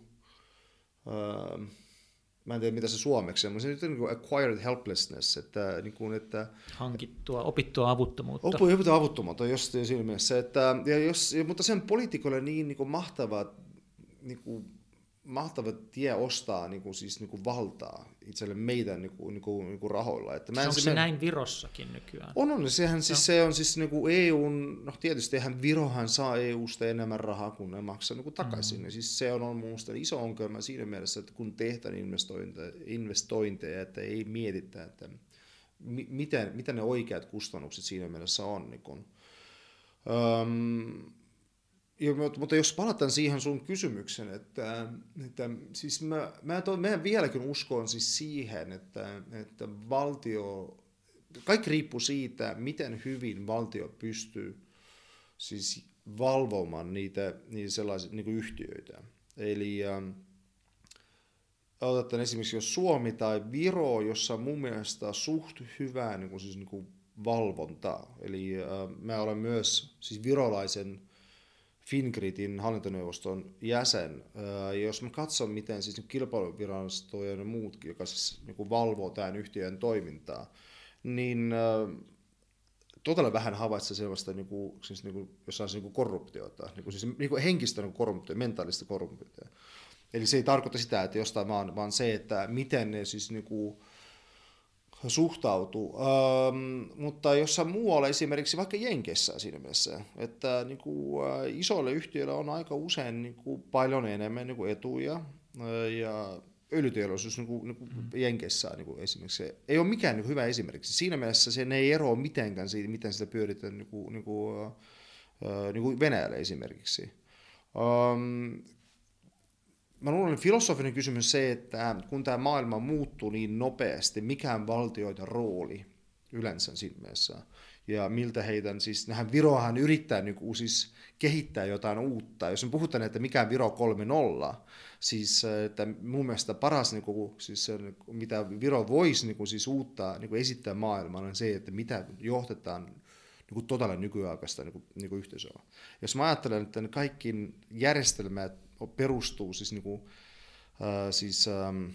uh, mä en tiedä mitä se suomeksi on, mutta se on niin kuin acquired helplessness, että, niin kuin, että hankittua, opittua avuttomuutta. Opittua avuttomuutta, jos siinä mielessä, että, ja jos, mutta sen poliitikolle niin, niin kuin mahtava niin kuin, mahtava tie ostaa niin kuin, siis, niin kuin valtaa itselle meidän niin kuin, niin kuin, niin kuin rahoilla. Että mä en, Onko se, se näin Virossakin nykyään? On, on. Sehän siis, se on siis niin kuin EUn, no tietysti eihän Virohan saa EUsta enemmän rahaa kuin ne maksaa niin kuin takaisin. Mm-hmm. Ja siis se on, on minusta iso ongelma siinä mielessä, että kun tehdään investointeja, investointeja että ei mietitä, että miten, miten ne oikeat kustannukset siinä mielessä on. Niin kun. Öm, ja, mutta jos palataan siihen sun kysymyksen, että, että siis mä, mä, to, mä vieläkin uskon siis siihen, että, että valtio, kaikki riippuu siitä, miten hyvin valtio pystyy siis valvomaan niitä, niitä sellaisia niin yhtiöitä. Eli ähm, otetaan esimerkiksi jos Suomi tai Viro, jossa mun mielestä suht hyvää niin kuin, siis, niin kuin valvontaa. Eli äh, mä olen myös siis virolaisen Fingridin hallintoneuvoston jäsen. Jos mä katson, miten siis niin kilpailuvirastojen ja muutkin, joka siis niin kuin valvoo tämän yhtiön toimintaa, niin todella vähän havaitsee sellaista, niin kuin, siis niin kuin, jossain niin kuin korruptiota, niin kuin, siis niin kuin henkistä niin korruptiota, mentaalista korruptiota. Eli se ei tarkoita sitä, että jostain vaan, vaan se, että miten ne siis niin kuin, suhtautuu. Ähm, mutta jossain muualla, esimerkiksi vaikka Jenkessä siinä mielessä, että niin kuin, äh, isoille yhtiöille on aika usein niin kuin, paljon enemmän niin kuin etuja äh, ja öljyteollisuus niin kuin, niin kuin mm. Jenkessä niin kuin esimerkiksi se ei ole mikään niin kuin hyvä esimerkiksi. Siinä mielessä se ei eroa mitenkään siitä, miten sitä pyöritetään niin kuin, niin kuin, äh, niin kuin Venäjällä esimerkiksi. Um, mä luulen, että filosofinen kysymys se, että kun tämä maailma muuttuu niin nopeasti, mikä on valtioiden rooli yleensä siinä mielessä? Ja miltä heidän, siis nähän Virohan yrittää niin kuin, siis kehittää jotain uutta. Jos me puhutaan, että mikä on Viro 3.0, siis että mun mielestä paras, niin kuin, siis, mitä Viro voisi niin kuin, siis uutta niin kuin esittää maailmaan, on se, että mitä johtetaan niin kuin todella nykyaikaista niin kuin, niin kuin yhteisöä. Jos mä ajattelen, että kaikki järjestelmät perustuu siis, niin kuin, äh, siis ähm,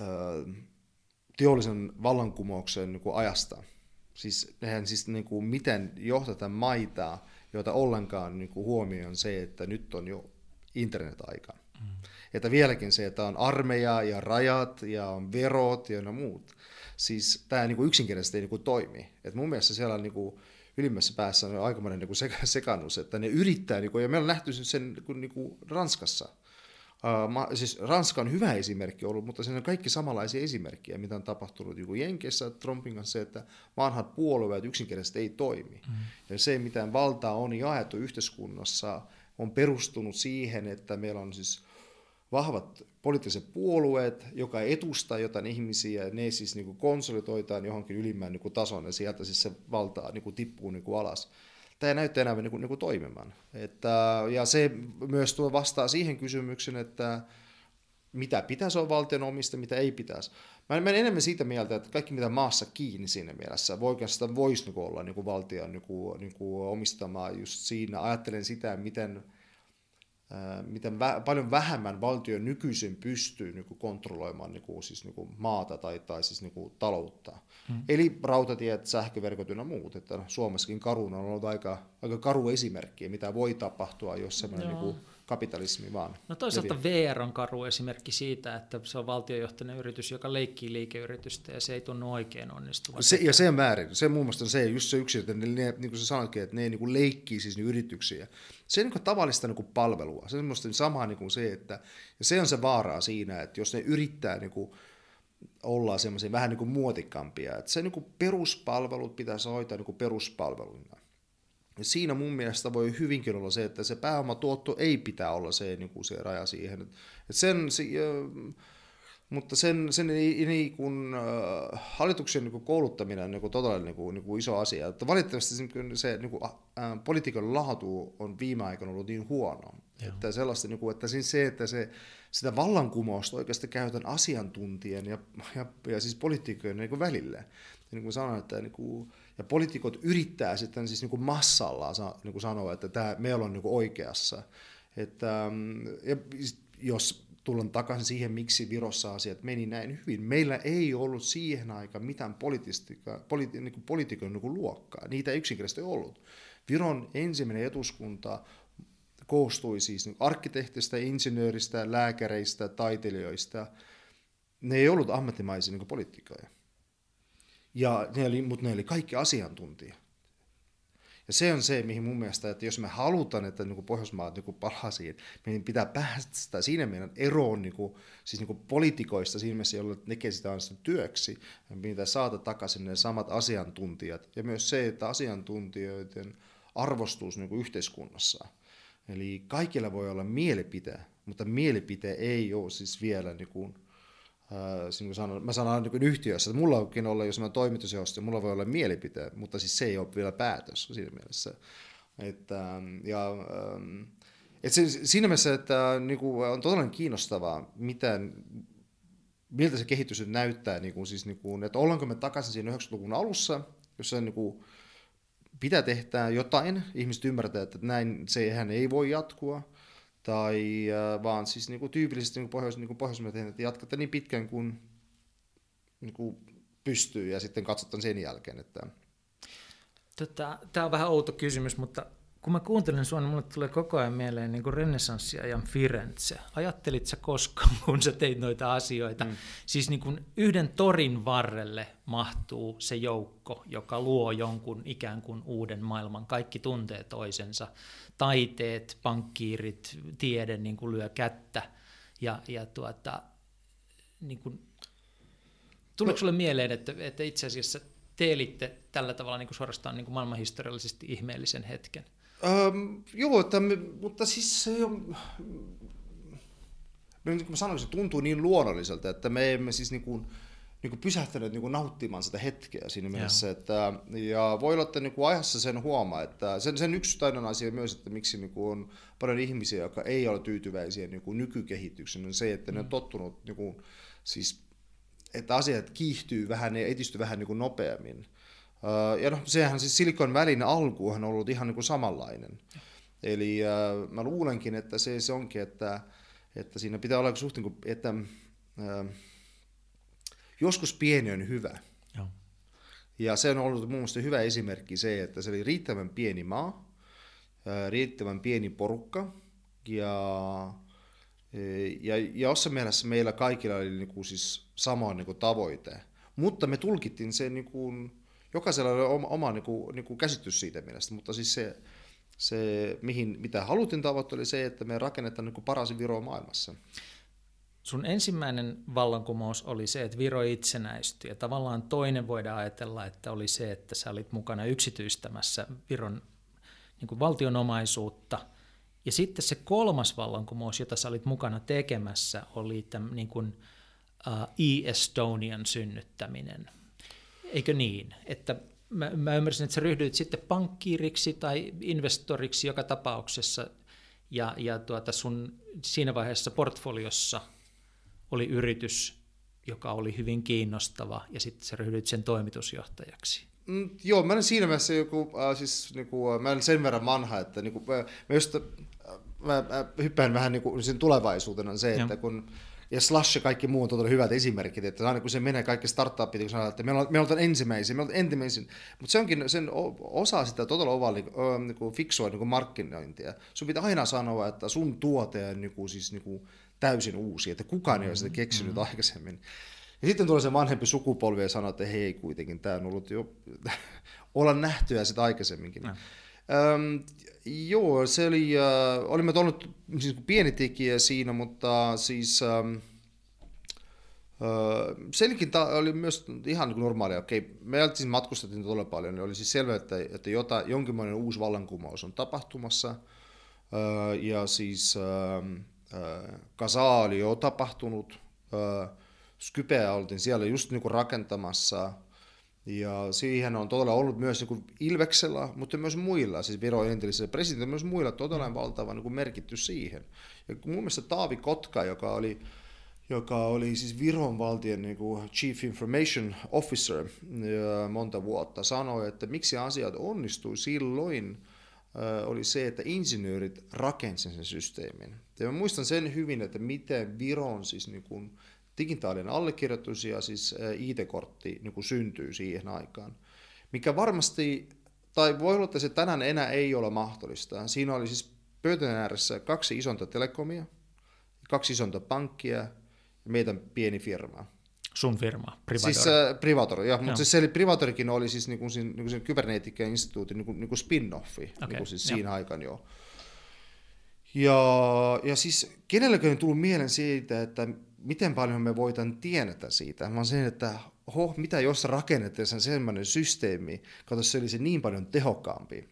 äh, teollisen vallankumouksen niin kuin ajasta, siis, nehän siis niin kuin, miten johtetaan maita, joita ollenkaan niin kuin, huomioon se, että nyt on jo internet-aika. Mm. Että vieläkin se, että on armeija ja rajat ja on verot ja no muut. Siis tämä niin kuin yksinkertaisesti ei niin kuin toimi. Et mun mielestä siellä on niin kuin, ylimmässä päässä on aikamoinen niin kuin sekannus, että ne yrittää, niin kuin, ja meillä on nähty sen niin kuin, niin kuin Ranskassa. Uh, ma, siis Ranska on hyvä esimerkki ollut, mutta siinä on kaikki samanlaisia esimerkkejä, mitä on tapahtunut niin Jenkeissä Trumpin kanssa, että vanhat puolueet yksinkertaisesti ei toimi. Mm. Ja se, mitä valtaa on jaettu yhteiskunnassa, on perustunut siihen, että meillä on siis vahvat poliittiset puolueet, joka edustaa jotain ihmisiä, ne siis niin kuin konsolidoitaan johonkin ylimmän niin kuin tason ja sieltä siis se valta niin kuin tippuu niin kuin alas. Tämä ei näytä enää niin kuin, niin kuin toimimaan. Että, ja se myös tuo vastaa siihen kysymykseen, että mitä pitäisi olla valtion omista, mitä ei pitäisi. Mä menen enemmän siitä mieltä, että kaikki mitä maassa kiinni siinä mielessä, voi oikeastaan voisi niin olla niin kuin valtion niin kuin, niin kuin omistamaa just siinä. Ajattelen sitä, miten miten vä- paljon vähemmän valtio nykyisin pystyy niin kuin kontrolloimaan niin kuin, siis, niin kuin maata tai, tai siis niin kuin taloutta. Hmm. Eli rautatiet, sähköverkot ja muut. Että Suomessakin Karun on ollut aika, aika karu esimerkki, mitä voi tapahtua, jos semmoinen niin kuin, kapitalismi vaan. No toisaalta VR on karu esimerkki siitä, että se on valtiojohtainen yritys, joka leikkii liikeyritystä ja se ei tunnu oikein onnistuvan. Se, ja se on väärin. Se muun muassa on se, just se yksi, että ne, niin kuin sä sanoitkin, että ne niin kuin leikkii siis niin yrityksiä. Se on niin tavallista niin kuin palvelua. Se on semmoista samaa niin kuin se, että ja se on se vaaraa siinä, että jos ne yrittää niin kuin, olla semmoisia vähän niin kuin muotikampia, että se niin kuin peruspalvelut pitäisi hoitaa niin kuin peruspalveluina. Siinä mun mielestä voi hyvinkin olla se, että se pääomatuotto ei pitää olla se, niin kuin se raja siihen. Et sen, se, mutta sen, sen niin kuin, hallituksen niin kuin kouluttaminen on niin todella niin kuin, niin kuin iso asia. Että valitettavasti se, se niin kuin, äh, politiikan laatu on viime aikoina ollut niin huono. Joo. Että, sellaista, niin kuin, että siis se, että se, sitä vallankumousta oikeasti käytetään asiantuntijan ja, ja, ja siis poliitikkojen niin kuin välillä. Ja niin kuin sanoin, että niin kuin, ja poliitikot yrittää sitten siis niin kuin massalla niin kuin sanoa, että tämä, meillä on niin kuin oikeassa. Että, mm, ja jos tullaan takaisin siihen, miksi Virossa asiat meni näin hyvin. Meillä ei ollut siihen aikaan mitään politi- niin poliitikon niin luokkaa. Niitä ei yksinkertaisesti ollut. Viron ensimmäinen etuskunta koostui siis niin arkkitehtistä, insinööristä, lääkäreistä, taiteilijoista. Ne ei ollut ammattimaisia niin poliitikkoja. Ja ne oli, mutta ne oli kaikki asiantuntija. Ja se on se, mihin mun mielestä, että jos me halutaan, että niin kuin Pohjoismaat niin kuin palaa siihen, meidän pitää päästä siinä meidän eroon niin kuin, siis niin kuin politikoista siinä mielessä, jolla tekee sitä aina työksi. Meidän pitää saada takaisin ne samat asiantuntijat. Ja myös se, että asiantuntijoiden arvostus niin kuin yhteiskunnassa. Eli kaikilla voi olla mielipite, mutta mielipite ei ole siis vielä niin kuin, Äh, sanon, mä sanon niin yhtiössä, että mulla onkin olla, jos mä toimitusjohtaja, mulla voi olla mielipite, mutta siis se ei ole vielä päätös siinä mielessä. Että, ja, ähm, et se, siinä mielessä, että niin kuin, on todella kiinnostavaa, miten, miltä se kehitys nyt näyttää, niin kuin, siis, niin kuin, että ollaanko me takaisin siinä 90-luvun alussa, jossa niin kuin, pitää tehdä jotain, ihmiset ymmärtää, että näin sehän ei voi jatkua, tai äh, vaan siis niin kuin tyypillisesti niin kuin pohjois, niin kuin että jatkatte niin pitkään kuin, niin kuin pystyy ja sitten katsotaan sen jälkeen. Että... Tota, Tämä on vähän outo kysymys, mutta kun mä kuuntelen sua, niin mulle tulee koko ajan mieleen niin renessanssiajan Firenze. Ajattelit sä koskaan, kun sä teit noita asioita? Mm. Siis niin kuin yhden torin varrelle mahtuu se joukko, joka luo jonkun ikään kuin uuden maailman. Kaikki tuntee toisensa. Taiteet, pankkiirit, tiede niin kuin lyö kättä. Ja, ja tuota, niin kuin, tuleeko sulle mieleen, että, että itse asiassa teelitte tällä tavalla niin kuin suorastaan niin kuin maailmanhistoriallisesti ihmeellisen hetken? Öm, joo, että me, mutta siis niin kuin mä sanoin, se tuntuu niin luonnolliselta, että me emme siis niin kuin, niin kuin pysähtäneet niin kuin nauttimaan sitä hetkeä siinä mielessä. Että, ja voi olla, että niin kuin ajassa sen huomaa, että sen, sen yksittäinen asia myös, että miksi niin kuin on paljon ihmisiä, jotka ei ole tyytyväisiä niin kuin nykykehitykseen, on se, että mm. ne on mm. tottunut, niin kuin, siis, että asiat kiihtyy vähän ja edistyy vähän niin kuin nopeammin. Ja no, sehän siis Silikon välin alku on ollut ihan niin kuin samanlainen. Eli äh, mä luulenkin, että se, se onkin, että, että siinä pitää olla suhteen, että äh, joskus pieni on hyvä. Joo. Ja se on ollut mun mielestä hyvä esimerkki se, että se oli riittävän pieni maa, riittävän pieni porukka, ja, ja jossain mielessä meillä kaikilla oli niin kuin siis sama niin kuin tavoite. Mutta me tulkittiin sen niin kuin, jokaisella oli oma, oma niin kuin, niin kuin käsitys siitä mielestä, mutta siis se, se mihin, mitä haluttiin tavoittaa, oli se, että me rakennetaan niin kuin paras Viro maailmassa. Sun ensimmäinen vallankumous oli se, että Viro itsenäistyi, ja tavallaan toinen voidaan ajatella, että oli se, että sä olit mukana yksityistämässä Viron niin kuin valtionomaisuutta, ja sitten se kolmas vallankumous, jota sä olit mukana tekemässä, oli tämän niin kuin, uh, e-Estonian synnyttäminen – Eikö niin? Että mä, mä ymmärsin, että sä ryhdyit sitten pankkiiriksi tai investoriksi joka tapauksessa, ja, ja tuota sun siinä vaiheessa portfoliossa oli yritys, joka oli hyvin kiinnostava, ja sitten sä ryhdyit sen toimitusjohtajaksi. Mm, joo, mä olen siinä mielessä joku, äh, siis niinku, äh, mä olen sen verran vanha, että niinku, mä, mä, just, äh, mä, mä hyppään vähän niinku, sen tulevaisuutena se, että kun ja Slash ja kaikki muu on todella hyvät esimerkit, että aina kun se menee kaikki startupit, kun sanotaan, että me ollaan, me ollaan ensimmäisiä, me ollaan ensimmäisiä, mutta se onkin sen osa sitä todella ovaa niin, niin fiksua niin markkinointia. Sun pitää aina sanoa, että sun tuote on niin kuin, siis niin kuin täysin uusi, että kukaan ei ole sitä keksinyt mm-hmm. aikaisemmin. Ja sitten tulee se vanhempi sukupolvi ja sanoo, että hei kuitenkin, tämä on ollut jo, olla nähtyä sitä aikaisemminkin. Mm. Öm, joo, se oli, äh, olimme ollut siis pieni tekijä siinä, mutta siis ähm, äh, senkin ta- oli myös ihan niin normaalia. Okei, me siis matkustettiin todella paljon, niin oli siis selvä, että, että jota, jonkinlainen uusi vallankumous on tapahtumassa. Äh, ja siis äh, Kasa oli jo tapahtunut, Skypeä oltiin siellä just niin kuin rakentamassa – ja siihen on todella ollut myös niin kuin Ilveksellä, mutta myös muilla, siis Viron entisellä presidentillä, myös muilla todella valtava niin kuin merkitty siihen. Ja mun mielestä Taavi Kotka, joka oli, joka oli siis Viron valtion niin kuin Chief Information Officer monta vuotta, sanoi, että miksi asiat onnistui silloin, oli se, että insinöörit rakensivat sen systeemin. Ja mä muistan sen hyvin, että miten Viron siis niin kuin digitaalinen allekirjoitus ja siis IT-kortti niin kuin syntyy siihen aikaan. Mikä varmasti, tai voi olla, että se tänään enää ei ole mahdollista. Siinä oli siis pöytän ääressä kaksi isonta telekomia, kaksi isonta pankkia ja meidän pieni firma. Sun firma, Privator. Siis äh, Privator, joo, mutta siis se oli, Privatorikin oli siis niinku, niinku sen Kybernetica instituutin niinku, niinku spin-offi okay, niinku siis siinä aikana jo. Ja, ja siis kenelläkään tullut mieleen siitä, että miten paljon me voitan tienata siitä, vaan se, että ho, mitä jos rakennettaisiin sellainen systeemi, kato se olisi niin paljon tehokkaampi.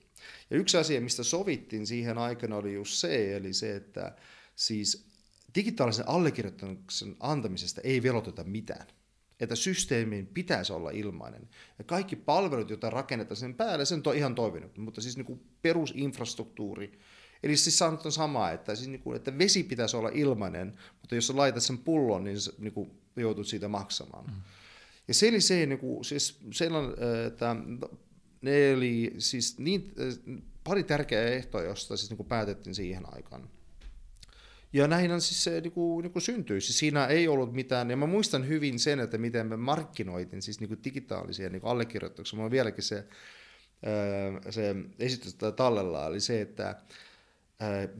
Ja yksi asia, mistä sovittiin siihen aikana oli just se, eli se, että siis digitaalisen allekirjoituksen antamisesta ei veloteta mitään. Että systeemin pitäisi olla ilmainen. Ja kaikki palvelut, joita rakennetaan sen päälle, sen on ihan toiminut. Mutta siis niin kuin perusinfrastruktuuri, Eli siis sanot on sama, että, siis niin kuin, että vesi pitäisi olla ilmainen, mutta jos sä laitat sen pullon, niin sä niin kuin, joutut siitä maksamaan. Mm. Ja se oli se, niin kuin, siis sellainen, että ne oli siis niin, pari tärkeää ehtoa, josta siis niin kuin päätettiin siihen aikaan. Ja näin siis se niin kuin, niin kuin syntyi. Siis siinä ei ollut mitään, ja mä muistan hyvin sen, että miten me markkinoitin siis niin kuin digitaalisia niin kuin allekirjoituksia. Mulla on vieläkin se, se esitys tallella, oli se, että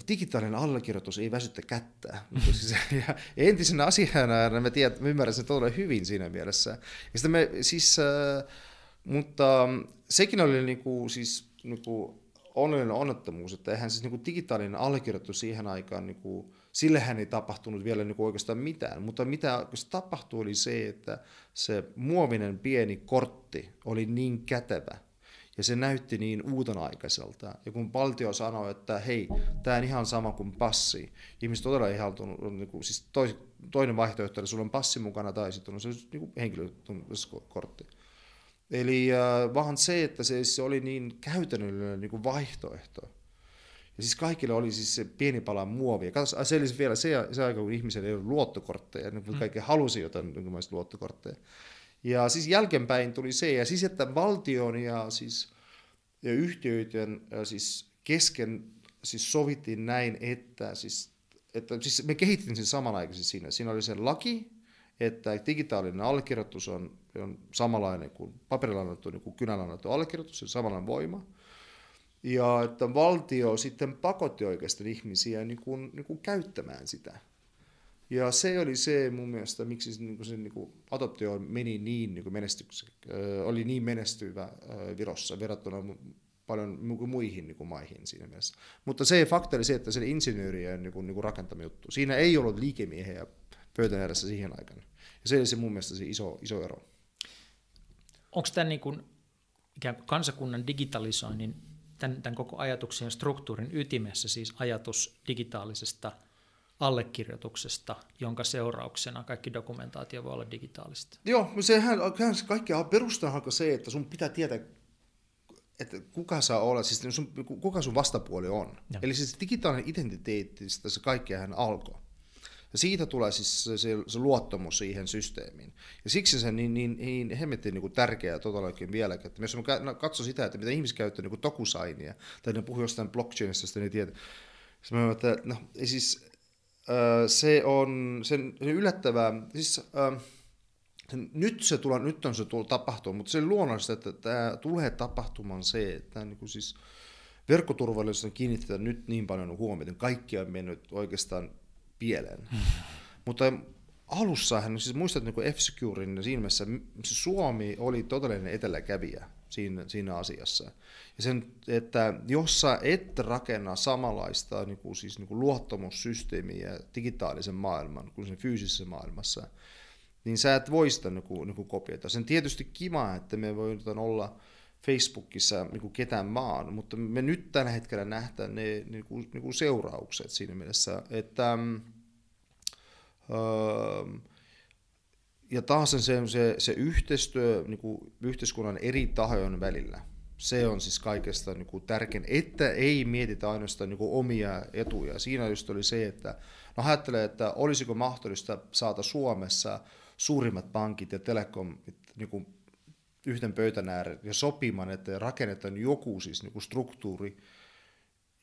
digitaalinen allekirjoitus ei väsyttä kättä. siis, ja entisenä asiana mä, tiedän, mä ymmärrän sen todella hyvin siinä mielessä. Ja sitten me, siis, mutta sekin oli niinku, siis, niinku, onnellinen onnettomuus, että eihän siis niinku digitaalinen allekirjoitus siihen aikaan, niinku, sillehän ei tapahtunut vielä niinku oikeastaan mitään, mutta mitä se tapahtui oli se, että se muovinen pieni kortti oli niin kätevä, ja se näytti niin uudenaikaiselta. Ja kun valtio sanoi, että hei, tämä on ihan sama kuin passi, ihmiset todella ihaltunut, niin kuin, siis toi, toinen vaihtoehto, että sulla on passi mukana tai sitten on se niin henkilökortti. Eli äh, vaan se, että se, se oli niin käytännöllinen niin kuin vaihtoehto. Ja siis kaikille oli siis se pieni pala muovia. Katso, se oli vielä se, se aika, kun ihmisillä ei ollut luottokortteja, niin mm. kaikki halusi jotain niin luottokortteja. Ja siis jälkeenpäin tuli se, ja siis että valtion ja siis ja yhtiöiden ja siis kesken siis sovittiin näin, että, siis, että siis me kehittiin sen samanaikaisesti siinä. Siinä oli se laki, että digitaalinen allekirjoitus on, on samanlainen kuin paperilla annettu, niin kuin kynällä annettu allekirjoitus, se on samanlainen voima. Ja että valtio sitten pakotti oikeasti ihmisiä niin kuin, niin kuin käyttämään sitä. Ja se oli se mun mielestä, miksi se, niin kuin se niin kuin adoptio meni niin, niin kuin oli niin menestyvä Virossa verrattuna paljon muihin niin kuin maihin siinä mielessä. Mutta se fakta oli se, että se oli insinöörien niin kuin, niin kuin rakentama juttu. Siinä ei ollut liikemiehiä pöytän edessä siihen aikana. Ja se oli se mun mielestä se iso, iso ero. Onko tämä niin kuin, ikään kuin kansakunnan digitalisoinnin, tämän, tämän koko ajatuksen ja struktuurin ytimessä siis ajatus digitaalisesta – allekirjoituksesta, jonka seurauksena kaikki dokumentaatio voi olla digitaalista. Joo, sehän kaikkea perustahan se, että sun pitää tietää, että kuka saa olla, siis sun, kuka sun vastapuoli on. Ja. Eli siis digitaalinen identiteetti, se kaikkihan alkoi. Ja siitä tulee siis se, se, se luottamus siihen systeemiin. Ja siksi se niin, niin, niin hemmettiin niin tärkeää todellakin vieläkin. Että jos mä no, katson sitä, että mitä ihmiset käyttää niin tokusainia, tai ne puhuu jostain blockchainista, niin tiedät. Sitten mä että no, siis se on sen, se yllättävää, siis nyt se tulee, nyt on se tullut tapahtua, mutta se luonnollista, että tämä tulee tapahtumaan se, että niin kuin siis verkkoturvallisuus kiinnitetään nyt niin paljon huomiota, kaikki on mennyt oikeastaan pieleen. Hmm. Mutta alussahan, siis muistat niin F-Securin siinä mielessä, Suomi oli todellinen eteläkävijä siinä, siinä asiassa. Ja sen, että jos sä et rakenna samanlaista niin kuin, siis, niin kuin luottamussysteemiä digitaalisen maailman kuin sen fyysisessä maailmassa, niin sä et voi sitä niin kuin, niin kuin kopioida. Sen tietysti kiva, että me voidaan olla Facebookissa niin ketään maan, mutta me nyt tällä hetkellä nähdään ne niin kuin, niin kuin seuraukset siinä mielessä, että öö, ja taas se, se, se yhteistyö niin kuin yhteiskunnan eri tahojen välillä, se on siis kaikesta niin kuin tärkein, että ei mietitä ainoastaan niin kuin omia etuja. Siinä just oli se, että no ajattelee, että olisiko mahdollista saada Suomessa suurimmat pankit ja telekomit niin kuin yhten pöytän ääreen ja sopimaan, että rakennetaan joku siis niin kuin struktuuri,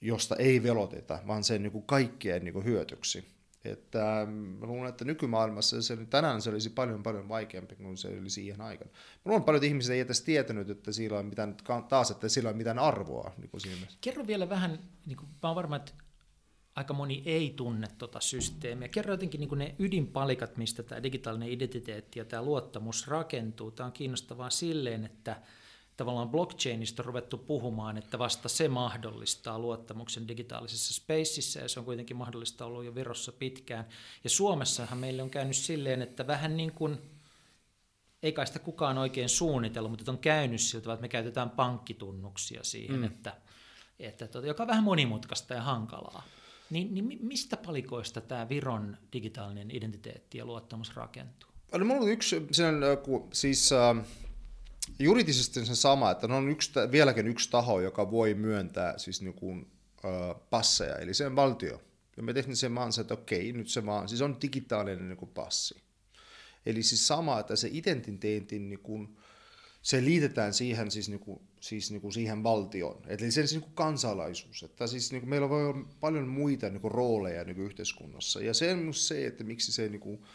josta ei veloteta, vaan sen niin kuin kaikkien niin kuin hyötyksi. Että ähm, mä luulen, että nykymaailmassa se, tänään se olisi paljon paljon vaikeampi kuin se oli siihen aikaan. Mä luulen, että paljon ihmiset ei edes tietänyt, että sillä on mitään, taas, että sillä on mitään arvoa. Niin kuin siinä Kerro vielä vähän, niin kuin, mä olen varma, että aika moni ei tunne tuota systeemiä. Kerro jotenkin niin ne ydinpalikat, mistä tämä digitaalinen identiteetti ja tämä luottamus rakentuu. Tämä on kiinnostavaa silleen, että tavallaan blockchainista on ruvettu puhumaan, että vasta se mahdollistaa luottamuksen digitaalisessa spaceissa, ja se on kuitenkin mahdollista ollut jo Virossa pitkään. Ja Suomessahan meille on käynyt silleen, että vähän niin kuin, ei kai sitä kukaan oikein suunnitellut, mutta on käynyt siltä, että me käytetään pankkitunnuksia siihen, mm. että, että tuota, joka on vähän monimutkaista ja hankalaa. Niin, niin mistä palikoista tämä Viron digitaalinen identiteetti ja luottamus rakentuu? No, mulla on yksi, sen, siis äh, juridisesti se sama, että on yksi, vieläkin yksi taho, joka voi myöntää siis niin kuin, äh, passeja, eli se on valtio. Ja me tehtiin sen vaan että okei, nyt se vaan, siis on digitaalinen niin kuin passi. Eli siis sama, että se identiteetin niin kuin, se liitetään siihen, siis, niinku, siis niinku siihen valtioon, eli sen siis niinku kansalaisuus. Että siis niinku meillä voi olla paljon muita niinku rooleja niinku yhteiskunnassa. Ja se on se, että miksi se, niinku,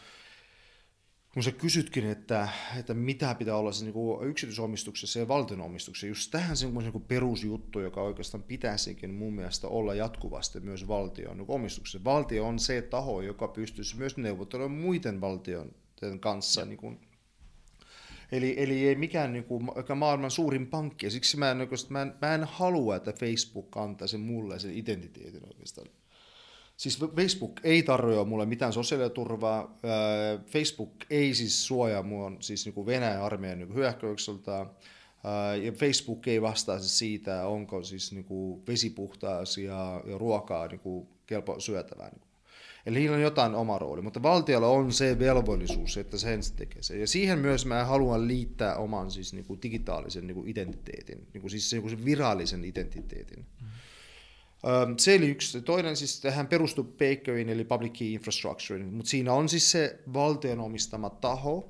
kun sä kysytkin, että, että mitä pitää olla se niinku yksityisomistuksessa ja valtionomistuksessa, just tähän se on niinku perusjuttu, joka oikeastaan pitäisikin mun mielestä olla jatkuvasti myös valtion niinku omistuksessa. Valtio on se taho, joka pystyisi myös neuvottelemaan muiden valtion kanssa niin kuin, Eli, eli ei mikään niin kuin, maailman suurin pankki, ja siksi mä en, niin mä, en, mä en halua, että Facebook antaisi mulle sen identiteetin oikeastaan. Siis Facebook ei tarjoa mulle mitään sosiaaliturvaa, Facebook ei siis suojaa mua siis niin kuin Venäjän armeijan niin hyökkäykseltä, ja Facebook ei vastaa siis siitä, onko siis niin kuin vesi puhtaas ja, ja ruokaa niin kuin kelpo syötävää. Niin Eli niillä on jotain oma rooli, mutta valtiolla on se velvollisuus, että sen se tekee se. Ja siihen myös mä haluan liittää oman siis niin kuin digitaalisen niin kuin identiteetin, niin kuin siis niin kuin virallisen identiteetin. Mm. Se oli yksi. Toinen siis tähän perustuu PKIin eli Public Key Infrastructure, mutta siinä on siis se valtion omistama taho,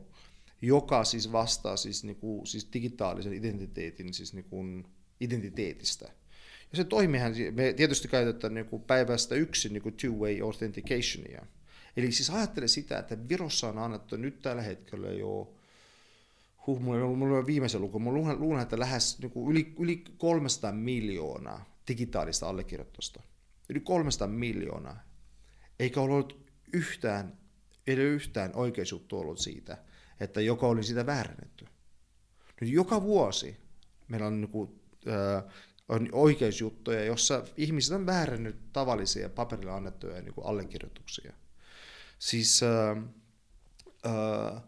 joka siis vastaa siis, niin kuin, siis digitaalisen identiteetin siis niin kuin identiteetistä. Ja se toimihan, me tietysti käytetään niin kuin päivästä yksin niin kuin two-way authenticationia. Eli siis ajattele sitä, että Virossa on annettu nyt tällä hetkellä jo, huh, mulla, mulla on viimeisen luku, mulla luulen, että lähes niin kuin yli, yli 300 miljoonaa digitaalista allekirjoitusta. Yli 300 miljoonaa. Eikä ole ollut yhtään, ei ole yhtään oikeusjuttu ollut siitä, että joka oli sitä väärennetty. Nyt joka vuosi meillä on niin kuin, äh, on oikeusjuttuja, jossa ihmiset on väärännyt tavallisia paperilla annettuja niin kuin allekirjoituksia. Siis äh, äh,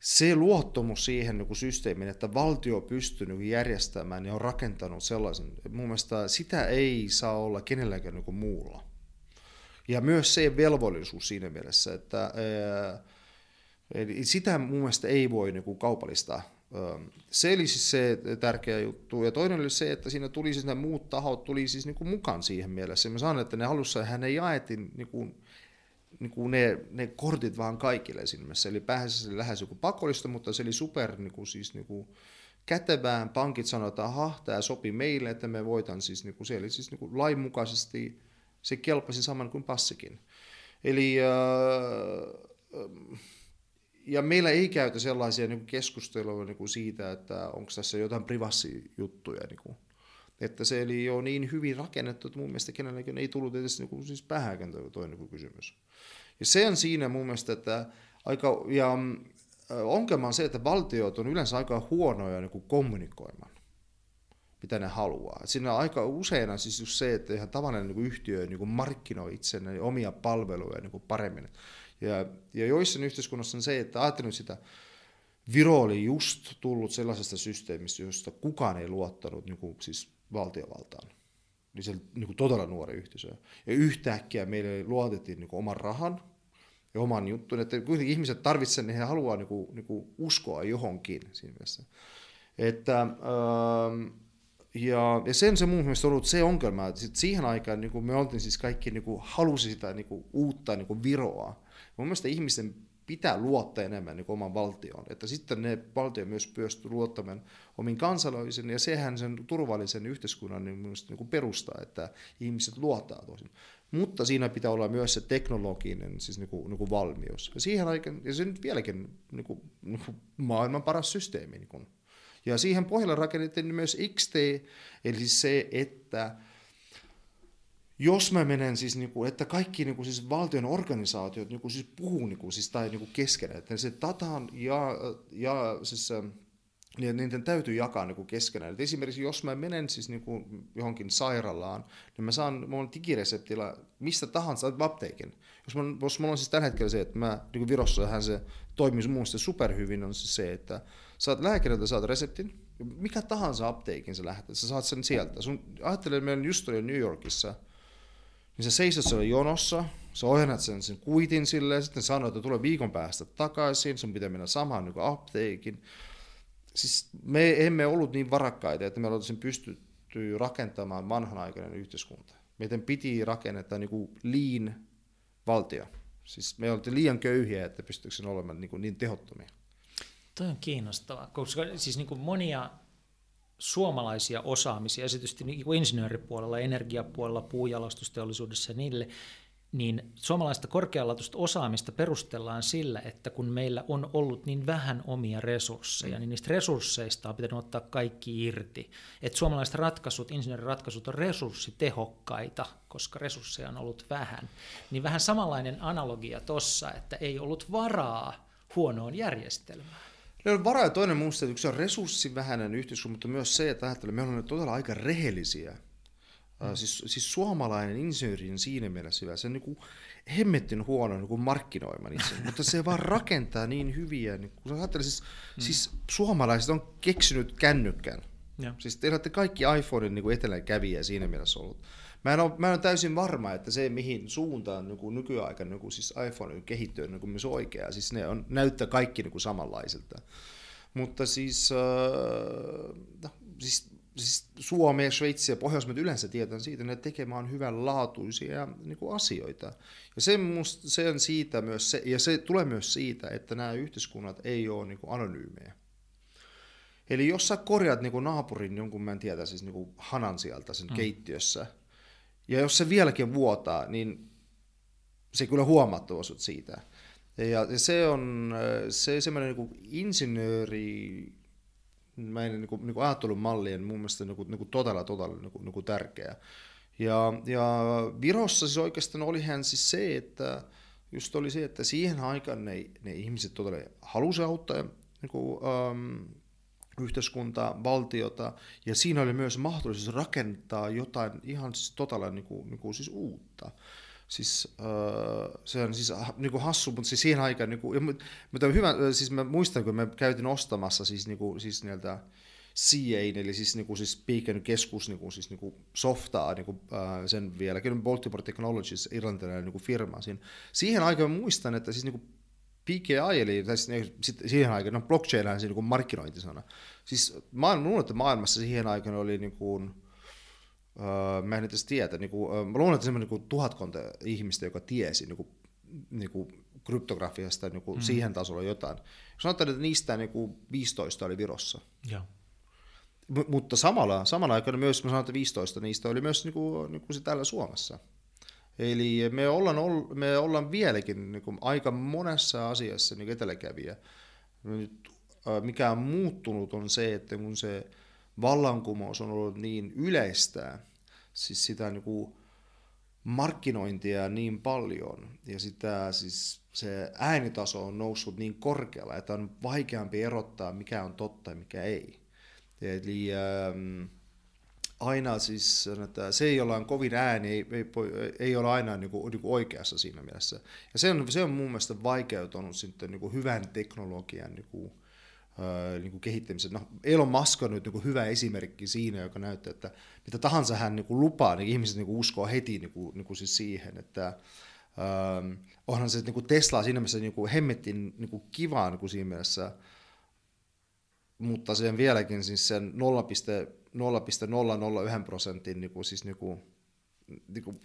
se luottamus siihen niin kuin systeemiin, että valtio pystyy niin järjestämään ja on rakentanut sellaisen, mun mielestä sitä ei saa olla kenelläkään niin muulla. Ja myös se velvollisuus siinä mielessä, että ää, sitä mun mielestä ei voi niin kuin kaupallistaa se oli siis se tärkeä juttu. Ja toinen oli se, että siinä tuli siis ne muut tahot tuli siis niin kuin mukaan siihen mielessä. Mä sanon, että ne alussa hän ei jaettiin niin kuin, niin kuin ne, ne, kortit vaan kaikille siinä mielessä. Eli pääsi lähes joku pakollista, mutta se oli super niin kuin, siis niin kuin, kätevään. Pankit sanoivat, että aha, tämä sopi meille, että me voitan siis, niin kuin, se oli siis niin kuin lainmukaisesti, se kelpasi saman kuin passikin. Eli äh, ja meillä ei käytä sellaisia niin keskusteluja niin siitä, että onko tässä jotain privassijuttuja. Niin kuin. Että se oli jo niin hyvin rakennettu, että mun mielestä kenelläkin ei tullut edes niin kuin, siis päähäkään toi niin kysymys. Ja se on siinä mun mielestä, että aika, ja ongelma on se, että valtiot on yleensä aika huonoja niin kuin kommunikoimaan mitä ne haluaa. Siinä on aika usein siis just se, että ihan tavallinen niin kuin yhtiö niin kuin markkinoi itselleen omia palveluja niin kuin paremmin. Ja, ja joissain yhteiskunnassa on se, että ajattelin sitä, Viro oli just tullut sellaisesta systeemistä, josta kukaan ei luottanut niin kuin, siis valtiovaltaan. Eli se niin kuin todella nuori yhteisö. Ja yhtäkkiä meille luotettiin niin kuin oman rahan ja oman jutun, että kuitenkin ihmiset tarvitsevat, niin he haluaa niin kuin, niin kuin uskoa johonkin siinä mielessä. Että, ähm, ja, ja sen se mun mielestä on ollut se ongelma, että siihen aikaan niin kuin me oltiin siis kaikki, niin kuin, halusi sitä niin kuin, uutta niin kuin Viroa, Mun mielestä ihmisten pitää luottaa enemmän niin oman valtioon, että sitten ne valtio myös pystyy luottamaan omiin kansalaisiin, ja sehän sen turvallisen yhteiskunnan niin niin kuin perustaa, että ihmiset luottaa toisin. Mutta siinä pitää olla myös se teknologinen siis niin kuin, niin kuin valmius. Ja siihen aikaan, ja se nyt vieläkin niin kuin, niin kuin maailman paras systeemi. Niin kuin. Ja siihen pohjalle rakennettiin myös XT, eli se, että jos mä menen siis, niin kuin, että kaikki niin kuin, siis valtion organisaatiot niin kuin, siis puhuu niin kuin, siis, tai niin keskenään, että se datan ja, ja siis, niin niiden täytyy jakaa niin keskenään. Et esimerkiksi jos mä menen siis niin kuin johonkin sairaalaan, niin mä saan mun digireseptillä mistä tahansa apteekin. Jos, mä, jos mulla on siis tällä hetkellä se, että mä, niin Virossahan se toimii mun superhyvin, on siis se, että saat lääkäriltä saat reseptin, mikä tahansa apteekin sä lähdet, sä saat sen sieltä. Sun, ajattele, että meidän just oli New Yorkissa, niin sä seisot siellä jonossa, sä ohjannat sen, sen kuitin sille, ja sitten sanoit, että tulee viikon päästä takaisin, sun pitää mennä samaan niin apteekin. Siis me emme ollut niin varakkaita, että me oltaisiin pystytty rakentamaan vanhanaikainen yhteiskunta. Meidän piti rakentaa niin kuin lean valtio. Siis me oltiin liian köyhiä, että pystyykö olemaan niin, kuin niin tehottomia. Toi on kiinnostavaa, koska siis niin kuin monia suomalaisia osaamisia, esitysti niin kuin insinööripuolella, energiapuolella, puujalostusteollisuudessa ja niille, niin suomalaista korkealaatuista osaamista perustellaan sillä, että kun meillä on ollut niin vähän omia resursseja, niin niistä resursseista on pitänyt ottaa kaikki irti. Että suomalaiset ratkaisut, insinööriratkaisut on resurssitehokkaita, koska resursseja on ollut vähän. Niin vähän samanlainen analogia tuossa, että ei ollut varaa huonoon järjestelmään. Ne on varaa ja toinen muista, että yksi on resurssivähäinen yhteiskunta, mutta myös se, että ajattelee, me ollaan todella aika rehellisiä Mm. Siis, siis suomalainen insinööri on siinä mielessä hyvä. Se on niin hemmettin huono niin markkinoiman itse, mutta se vaan rakentaa niin hyviä. Niin kun ajattelee, siis, mm. siis suomalaiset on keksinyt kännykkän. Ja. Siis te olette kaikki iPhonein niin etelänkävijä siinä mielessä ollut. Mä en, ole, mä en ole täysin varma, että se mihin suuntaan niin kuin nykyaikana niin kuin siis iPhone kehittyy niin kuin myös oikea. Siis ne on, näyttää kaikki niin kuin samanlaisilta. Mutta siis, äh, no, siis siis Suomi, Sveitsi ja Pohjoismaat yleensä tietää siitä, että tekemään hyvänlaatuisia niin kuin asioita. Ja se, musta, se on siitä myös se, ja se tulee myös siitä, että nämä yhteiskunnat ei ole niin kuin anonyymejä. Eli jos sä korjaat niin kuin naapurin jonkun, mä en tiedä, siis niin kuin hanan sieltä sen mm. keittiössä, ja jos se vieläkin vuotaa, niin se kyllä huomattu siitä. Ja se on se semmoinen niin insinööri meidän niin kuin, niin kuin ajattelun mallien mun mielestä niin kuin, niin kuin todella, todella niin kuin, niin kuin tärkeä. Ja, ja Virossa siis oikeastaan olihan siis se, että just oli se, että siihen aikaan ne, ne ihmiset todella halusi auttaa niin kuin, um, yhteiskuntaa, valtiota, ja siinä oli myös mahdollisuus rakentaa jotain ihan siis todella niin kuin, niin kuin siis uutta siis uh, se on siis niin kuin hassu, mutta siis siihen aikaan, niin kuin, mutta hyvä, siis mä muistan, kun mä käytin ostamassa siis, niin kuin, siis niiltä CA, eli siis, niin kuin, siis Beacon keskus niin kuin, siis, niin kuin softaa, niin kuin, uh, sen vieläkin Baltimore Technologies, irlantilainen niin kuin firma. Siihen aikaan muistan, että siis niin kuin PKI, eli siis, niin, siihen aikaan, no blockchain on niin markkinointisana. Siis mä luulen, että maailmassa siihen aikaan oli niin kuin, Öö, mä en edes tiedä, niin kuin, öö, mä luulen, että semmoinen niin tuhatkonta ihmistä, joka tiesi niin kuin, niin kuin kryptografiasta niin kuin mm. siihen tasolla jotain. Sanotaan, että niistä niin kuin 15 oli Virossa. Ja. M- mutta samalla, samalla aikana myös, mä sanon, että 15 niistä oli myös niin kuin, niin kuin se täällä Suomessa. Eli me ollaan, me ollaan vieläkin niin kuin, aika monessa asiassa niin eteläkävijä. Nyt, mikä on muuttunut on se, että kun se vallankumous on ollut niin yleistä, siis sitä niin kuin markkinointia niin paljon ja sitä siis se äänitaso on noussut niin korkealla, että on vaikeampi erottaa mikä on totta ja mikä ei. Eli ähm, aina siis, että se ei ole kovin ääni, ei, ei, ei ole aina niin kuin, niin kuin oikeassa siinä mielessä. Ja se on, se on mun mielestä vaikeutunut sitten niin kuin hyvän teknologian niin kuin, niin kuin kehittämisessä. No, Elon Musk on nyt niin kuin hyvä esimerkki siinä, joka näyttää, että mitä tahansa hän niin kuin lupaa, niin ihmiset niin kuin uskoo heti niin kuin, niin kuin siis siihen, että ähm, onhan se niin kuin Tesla siinä mielessä niin kuin hemmettin niin kuin kivaa niin kuin siinä mielessä, mutta sen vieläkin siis sen 0,001 prosentin niin kuin, siis niin kuin, niin kuin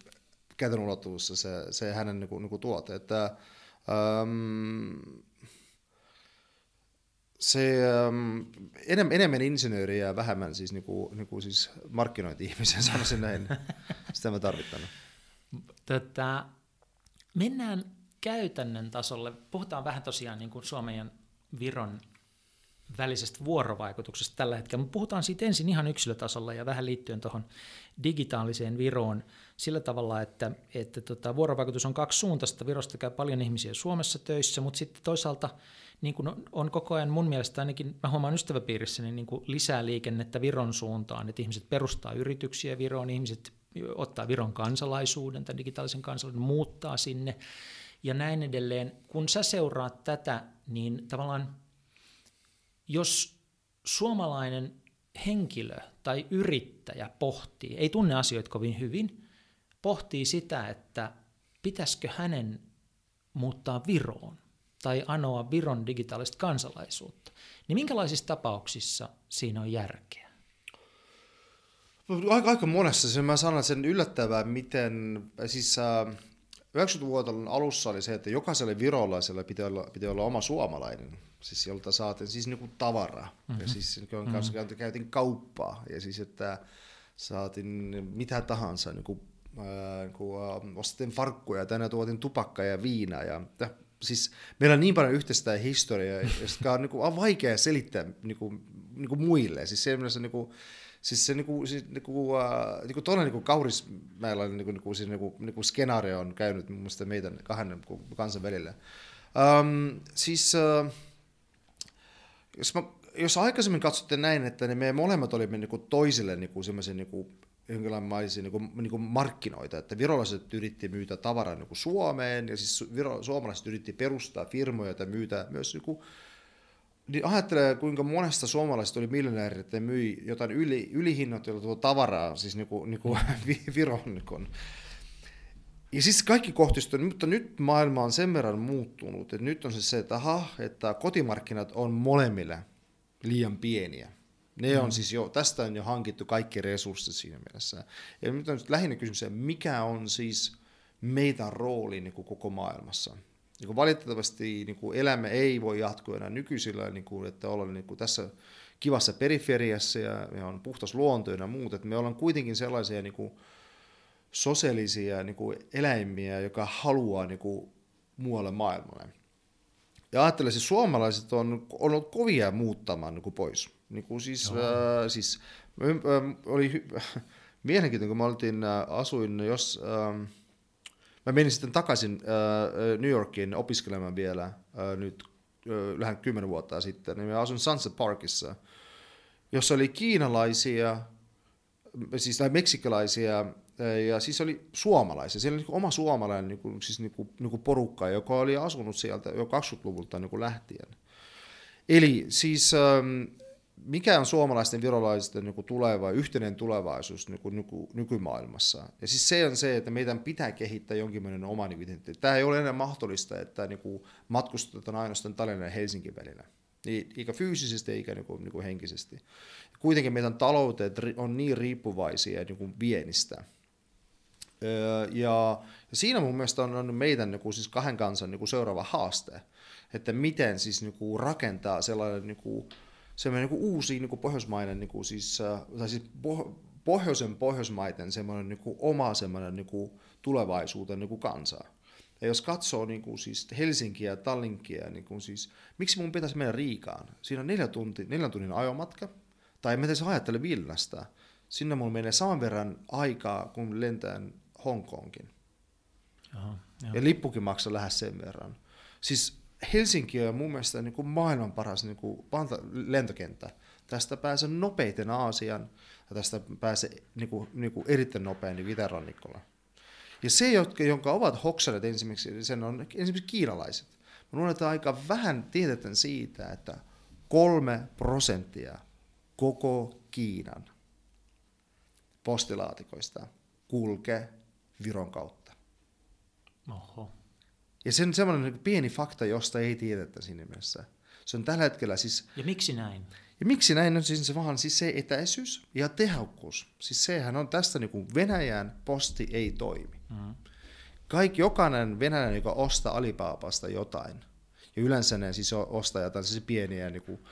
käytännön ulottuvuudessa se, se hänen niin kuin, niin kuin tuote. Että, ähm, se um, enemmän, enemmän insinööriä ja vähemmän siis, niinku, niinku siis markkinointi-ihmisiä, sanoisin näin. Sitä mä tarvittanut. Tota, mennään käytännön tasolle. Puhutaan vähän tosiaan niin kuin Suomen ja Viron välisestä vuorovaikutuksesta tällä hetkellä. Mutta puhutaan siitä ensin ihan yksilötasolla ja vähän liittyen tuohon digitaaliseen Viroon sillä tavalla, että, että tota, vuorovaikutus on kaksi suuntaista. Virosta käy paljon ihmisiä Suomessa töissä, mutta sitten toisaalta niin kuin on koko ajan mun mielestä ainakin, mä huomaan ystäväpiirissäni niin kuin lisää liikennettä Viron suuntaan, että ihmiset perustaa yrityksiä Viroon, ihmiset ottaa Viron kansalaisuuden tai digitaalisen kansalaisuuden, muuttaa sinne ja näin edelleen. Kun sä seuraat tätä, niin tavallaan jos suomalainen henkilö tai yrittäjä pohtii, ei tunne asioita kovin hyvin, pohtii sitä, että pitäisikö hänen muuttaa Viroon tai anoa Viron digitaalista kansalaisuutta, niin minkälaisissa tapauksissa siinä on järkeä? Aika, aika monessa. Sen mä sanon sen yllättävää, miten, siis äh, 90-luvun alussa oli se, että jokaiselle virolaiselle piti olla, piti olla oma suomalainen, siis jolta saatiin siis niinku tavaraa. Mm-hmm. Ja siis mm-hmm. kanssa käytiin kauppaa ja siis että saatiin mitä tahansa, niinku, äh, niinku, äh, ostettiin farkkuja, tänne tuotiin tupakkaa ja viinaa ja siis meillä on niin paljon yhteistä historiaa, joka on, niinku, on vaikea selittää niinku, niinku muille. Siis se, niinku, siis se niinku, siis, niinku, uh, niinku tuolla niinku Kaurismäellä niinku, niinku, siis, niinku, niinku skenaario on käynyt mun mielestä meidän kahden kansan välillä. Um, siis uh, jos, mä, jos aikaisemmin katsotte näin, että ne me molemmat olimme niinku toisille niinku semmoisia niinku, jonkinlaisia niinku, niinku markkinoita, että virolaiset yritti myytä tavaraa niinku Suomeen ja siis viro, suomalaiset yritti perustaa firmoja ja myytä myös niinku, niin ajattelee, kuinka monesta suomalaisesta oli miljonääri, että myi jotain yli, ylihinnoiteltua tavaraa, siis niinku, niinku Viron. Niinku. Ja siis kaikki kohdistui, mutta nyt maailma on sen verran muuttunut, että nyt on se se, että aha, että kotimarkkinat on molemmille liian pieniä. Ne mm. on siis jo, tästä on jo hankittu kaikki resurssit siinä mielessä. Ja nyt on lähinnä kysymys, mikä on siis meidän rooli niin kuin koko maailmassa niin kuin valitettavasti niin kuin elämä ei voi jatkua enää nykyisillä, niin kuin, että ollaan niin kuin tässä kivassa periferiassa ja, ja on puhtas luonto ja muut, että me ollaan kuitenkin sellaisia niin kuin sosiaalisia niin kuin eläimiä, joka haluaa niin kuin muualle maailmalle. Ja ajattelen, että suomalaiset on, on ollut kovia muuttamaan niin kuin pois. Niin kuin siis, äh, siis äh, oli mielenkiintoinen, kun mä oltiin, äh, asuin jos... Äh, Mä menin sitten takaisin äh, New Yorkiin opiskelemaan vielä äh, nyt äh, lähes kymmenen vuotta sitten. Niin mä asun Sunset Parkissa, jossa oli kiinalaisia, siis tai meksikalaisia ja siis oli suomalaisia. Siellä oli niin oma suomalainen niin kuin, siis niin kuin, niin kuin porukka, joka oli asunut sieltä jo 20-luvulta niin kuin lähtien. Eli siis ähm, mikä on suomalaisten virolaisten niin tuleva, yhteinen tulevaisuus niin kuin nyky, nykymaailmassa. Ja siis se on se, että meidän pitää kehittää jonkinlainen oma identiteetti. Tämä ei ole enää mahdollista, että niin kuin matkustetaan ainoastaan Tallinnan ja Helsingin välillä. Eikä fyysisesti eikä niin kuin, niin kuin henkisesti. Kuitenkin meidän talouteet on niin riippuvaisia niin kuin vienistä. Ja, ja siinä mun mielestä on, on meidän niin kuin, siis kahden kansan niin kuin seuraava haaste, että miten siis niin kuin rakentaa sellainen niin kuin, semmoinen niin uusi niin kuin pohjoismainen, niin kuin siis, tai siis pohjoisen pohjoismaiden semmoinen niin kuin oma semmoinen niin kuin tulevaisuuden niin kuin kansa. Ja jos katsoo niin kuin siis Helsinkiä ja Tallinkia, niin kuin siis, miksi mun pitäisi mennä Riikaan? Siinä on neljä, tunti, neljän tunnin ajomatka, tai en mä edes ajattele Vilnasta. Sinne mulla menee saman verran aikaa, kun lentään Hongkongin. Aha, ja lippukin maksaa lähes sen verran. Siis Helsinki on mun mielestä niin kuin maailman paras niin kuin lentokenttä. Tästä pääsee nopeiten Aasian ja tästä pääsee niin kuin, niin kuin erittäin nopein niin Itä-rannikolla. Ja se, jotka, jonka ovat hoksaneet ensimmäiseksi, sen on esimerkiksi kiinalaiset. Mä luulen, että aika vähän tiedetään siitä, että kolme prosenttia koko Kiinan postilaatikoista kulkee Viron kautta. Oho. Ja se on semmoinen niin pieni fakta, josta ei tiedetä siinä mielessä. Se on tällä hetkellä siis... Ja miksi näin? Ja miksi näin on siis se vaan siis se etäisyys ja tehokkuus. Siis sehän on tästä niin kuin Venäjän posti ei toimi. Mm-hmm. Kaikki, jokainen venäläinen, joka ostaa Alibaabasta jotain, ja yleensä ne siis ostaa jotain siis pieniä niin kuin,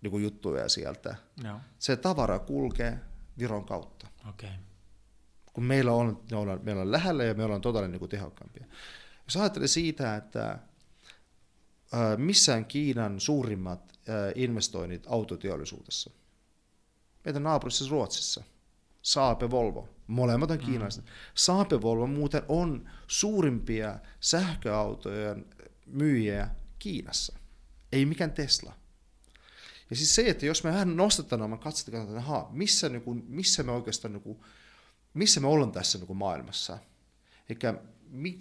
niin kuin juttuja sieltä, no. se tavara kulkee Viron kautta. Okay. Kun meillä on, me ollaan, meillä on, meillä on lähellä ja me ollaan todella niin kuin tehokkaampia. Jos ajattelee siitä, että missään Kiinan suurimmat investoinnit autoteollisuudessa. Meidän naapurissa Ruotsissa. Saape Volvo. Molemmat on kiinalaiset. Mm. Saape Volvo muuten on suurimpia sähköautojen myyjiä Kiinassa. Ei mikään Tesla. Ja siis se, että jos me vähän nostetaan oman katsetta, että aha, missä, niin kuin, missä me oikeastaan, niin kuin, missä me ollaan tässä niin kuin maailmassa. Eikä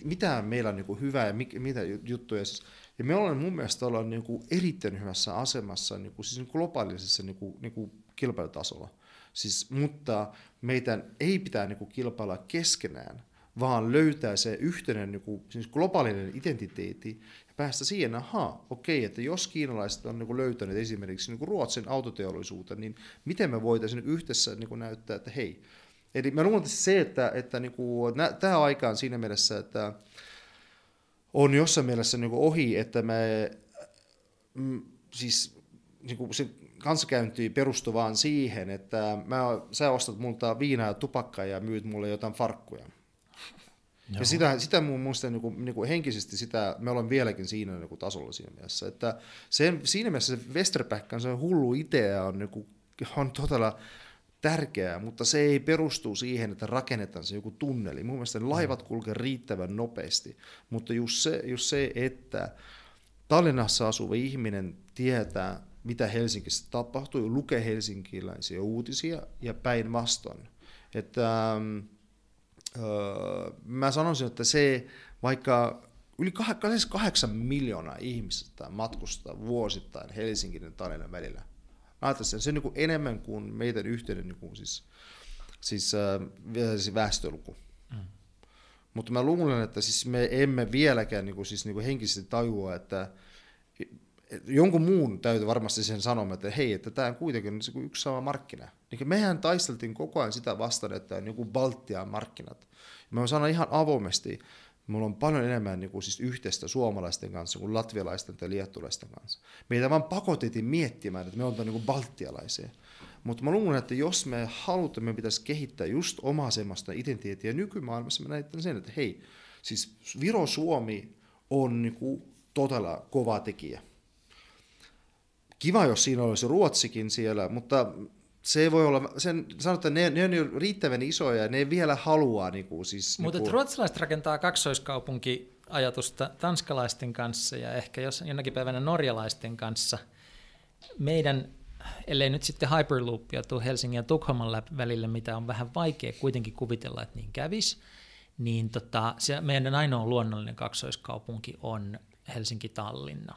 mitä meillä on niin kuin hyvää ja mitä juttuja. Siis, ja me ollaan mun mielestä ollaan niin kuin erittäin hyvässä asemassa niin kuin, siis niin globaalisessa niin kuin, niin kuin kilpailutasolla. Siis, mutta meidän ei pitää niin kuin, kilpailla keskenään, vaan löytää se yhteinen niin kuin, siis globaalinen identiteetti ja päästä siihen, ahaa, okei, että jos kiinalaiset on niin kuin, löytäneet esimerkiksi niin kuin Ruotsin autoteollisuutta, niin miten me voitaisiin niin yhdessä niin kuin, näyttää, että hei, Eli mä luulen se, että, että niin kuin, tämä aika on siinä mielessä, että on jossain mielessä niin ohi, että me mm, siis niin kuin se kanssakäynti perustuu vaan siihen, että mä, sä ostat multa viinaa ja tupakkaa ja myyt mulle jotain farkkuja. Joo. Ja sitä, sitä mun mielestä niin kuin, niin kuin henkisesti sitä, me ollaan vieläkin siinä niin kuin tasolla siinä mielessä. Että sen, siinä mielessä se Westerpäkkän se hullu idea on, niin kuin, on todella tärkeää, mutta se ei perustu siihen, että rakennetaan se joku tunneli. Mun mielestä laivat mm. kulkee riittävän nopeasti, mutta just se, just se että Tallinnassa asuva ihminen tietää, mitä Helsingissä tapahtuu, lukee helsinkiläisiä uutisia ja päinvastoin. Että, öö, mä sanoisin, että se, vaikka yli kahdeksan miljoonaa ihmistä matkustaa vuosittain Helsingin ja Tallinnan välillä, Ajattelin, se on niin kuin enemmän kuin meidän yhteinen niin kuin siis, siis, äh, siis väestöluku. Mm. Mutta mä luulen, että siis me emme vieläkään niin kuin, siis, niin kuin henkisesti tajua, että jonkun muun täytyy varmasti sen sanoa, että hei, että tämä on kuitenkin yksi sama markkina. Niin mehän taisteltiin koko ajan sitä vastaan, että on joku Baltian markkinat. Mä sanon ihan avoimesti, Mulla on paljon enemmän niin kuin siis yhteistä suomalaisten kanssa kuin latvialaisten tai liettulaisten kanssa. Meitä vaan pakotettiin miettimään, että me ollaan niin kuin baltialaisia. Mutta mä luulen, että jos me halutaan, me pitäisi kehittää just omaa semmoista identiteettiä nykymaailmassa, me näyttää sen, että hei, siis Viro-Suomi on niin kuin todella kova tekijä. Kiva, jos siinä olisi Ruotsikin siellä, mutta se voi olla, sen, sanotaan, ne, ne on jo riittävän isoja ja ne vielä haluaa. Niin kuin, siis, Mutta kuin... ruotsalaiset rakentaa kaksoiskaupunki ajatusta tanskalaisten kanssa ja ehkä jos jonakin päivänä norjalaisten kanssa. Meidän, ellei nyt sitten Hyperloopia tuu Helsingin ja Tukholman välille, mitä on vähän vaikea kuitenkin kuvitella, että niin kävisi, niin tota, se meidän ainoa luonnollinen kaksoiskaupunki on Helsinki-Tallinna.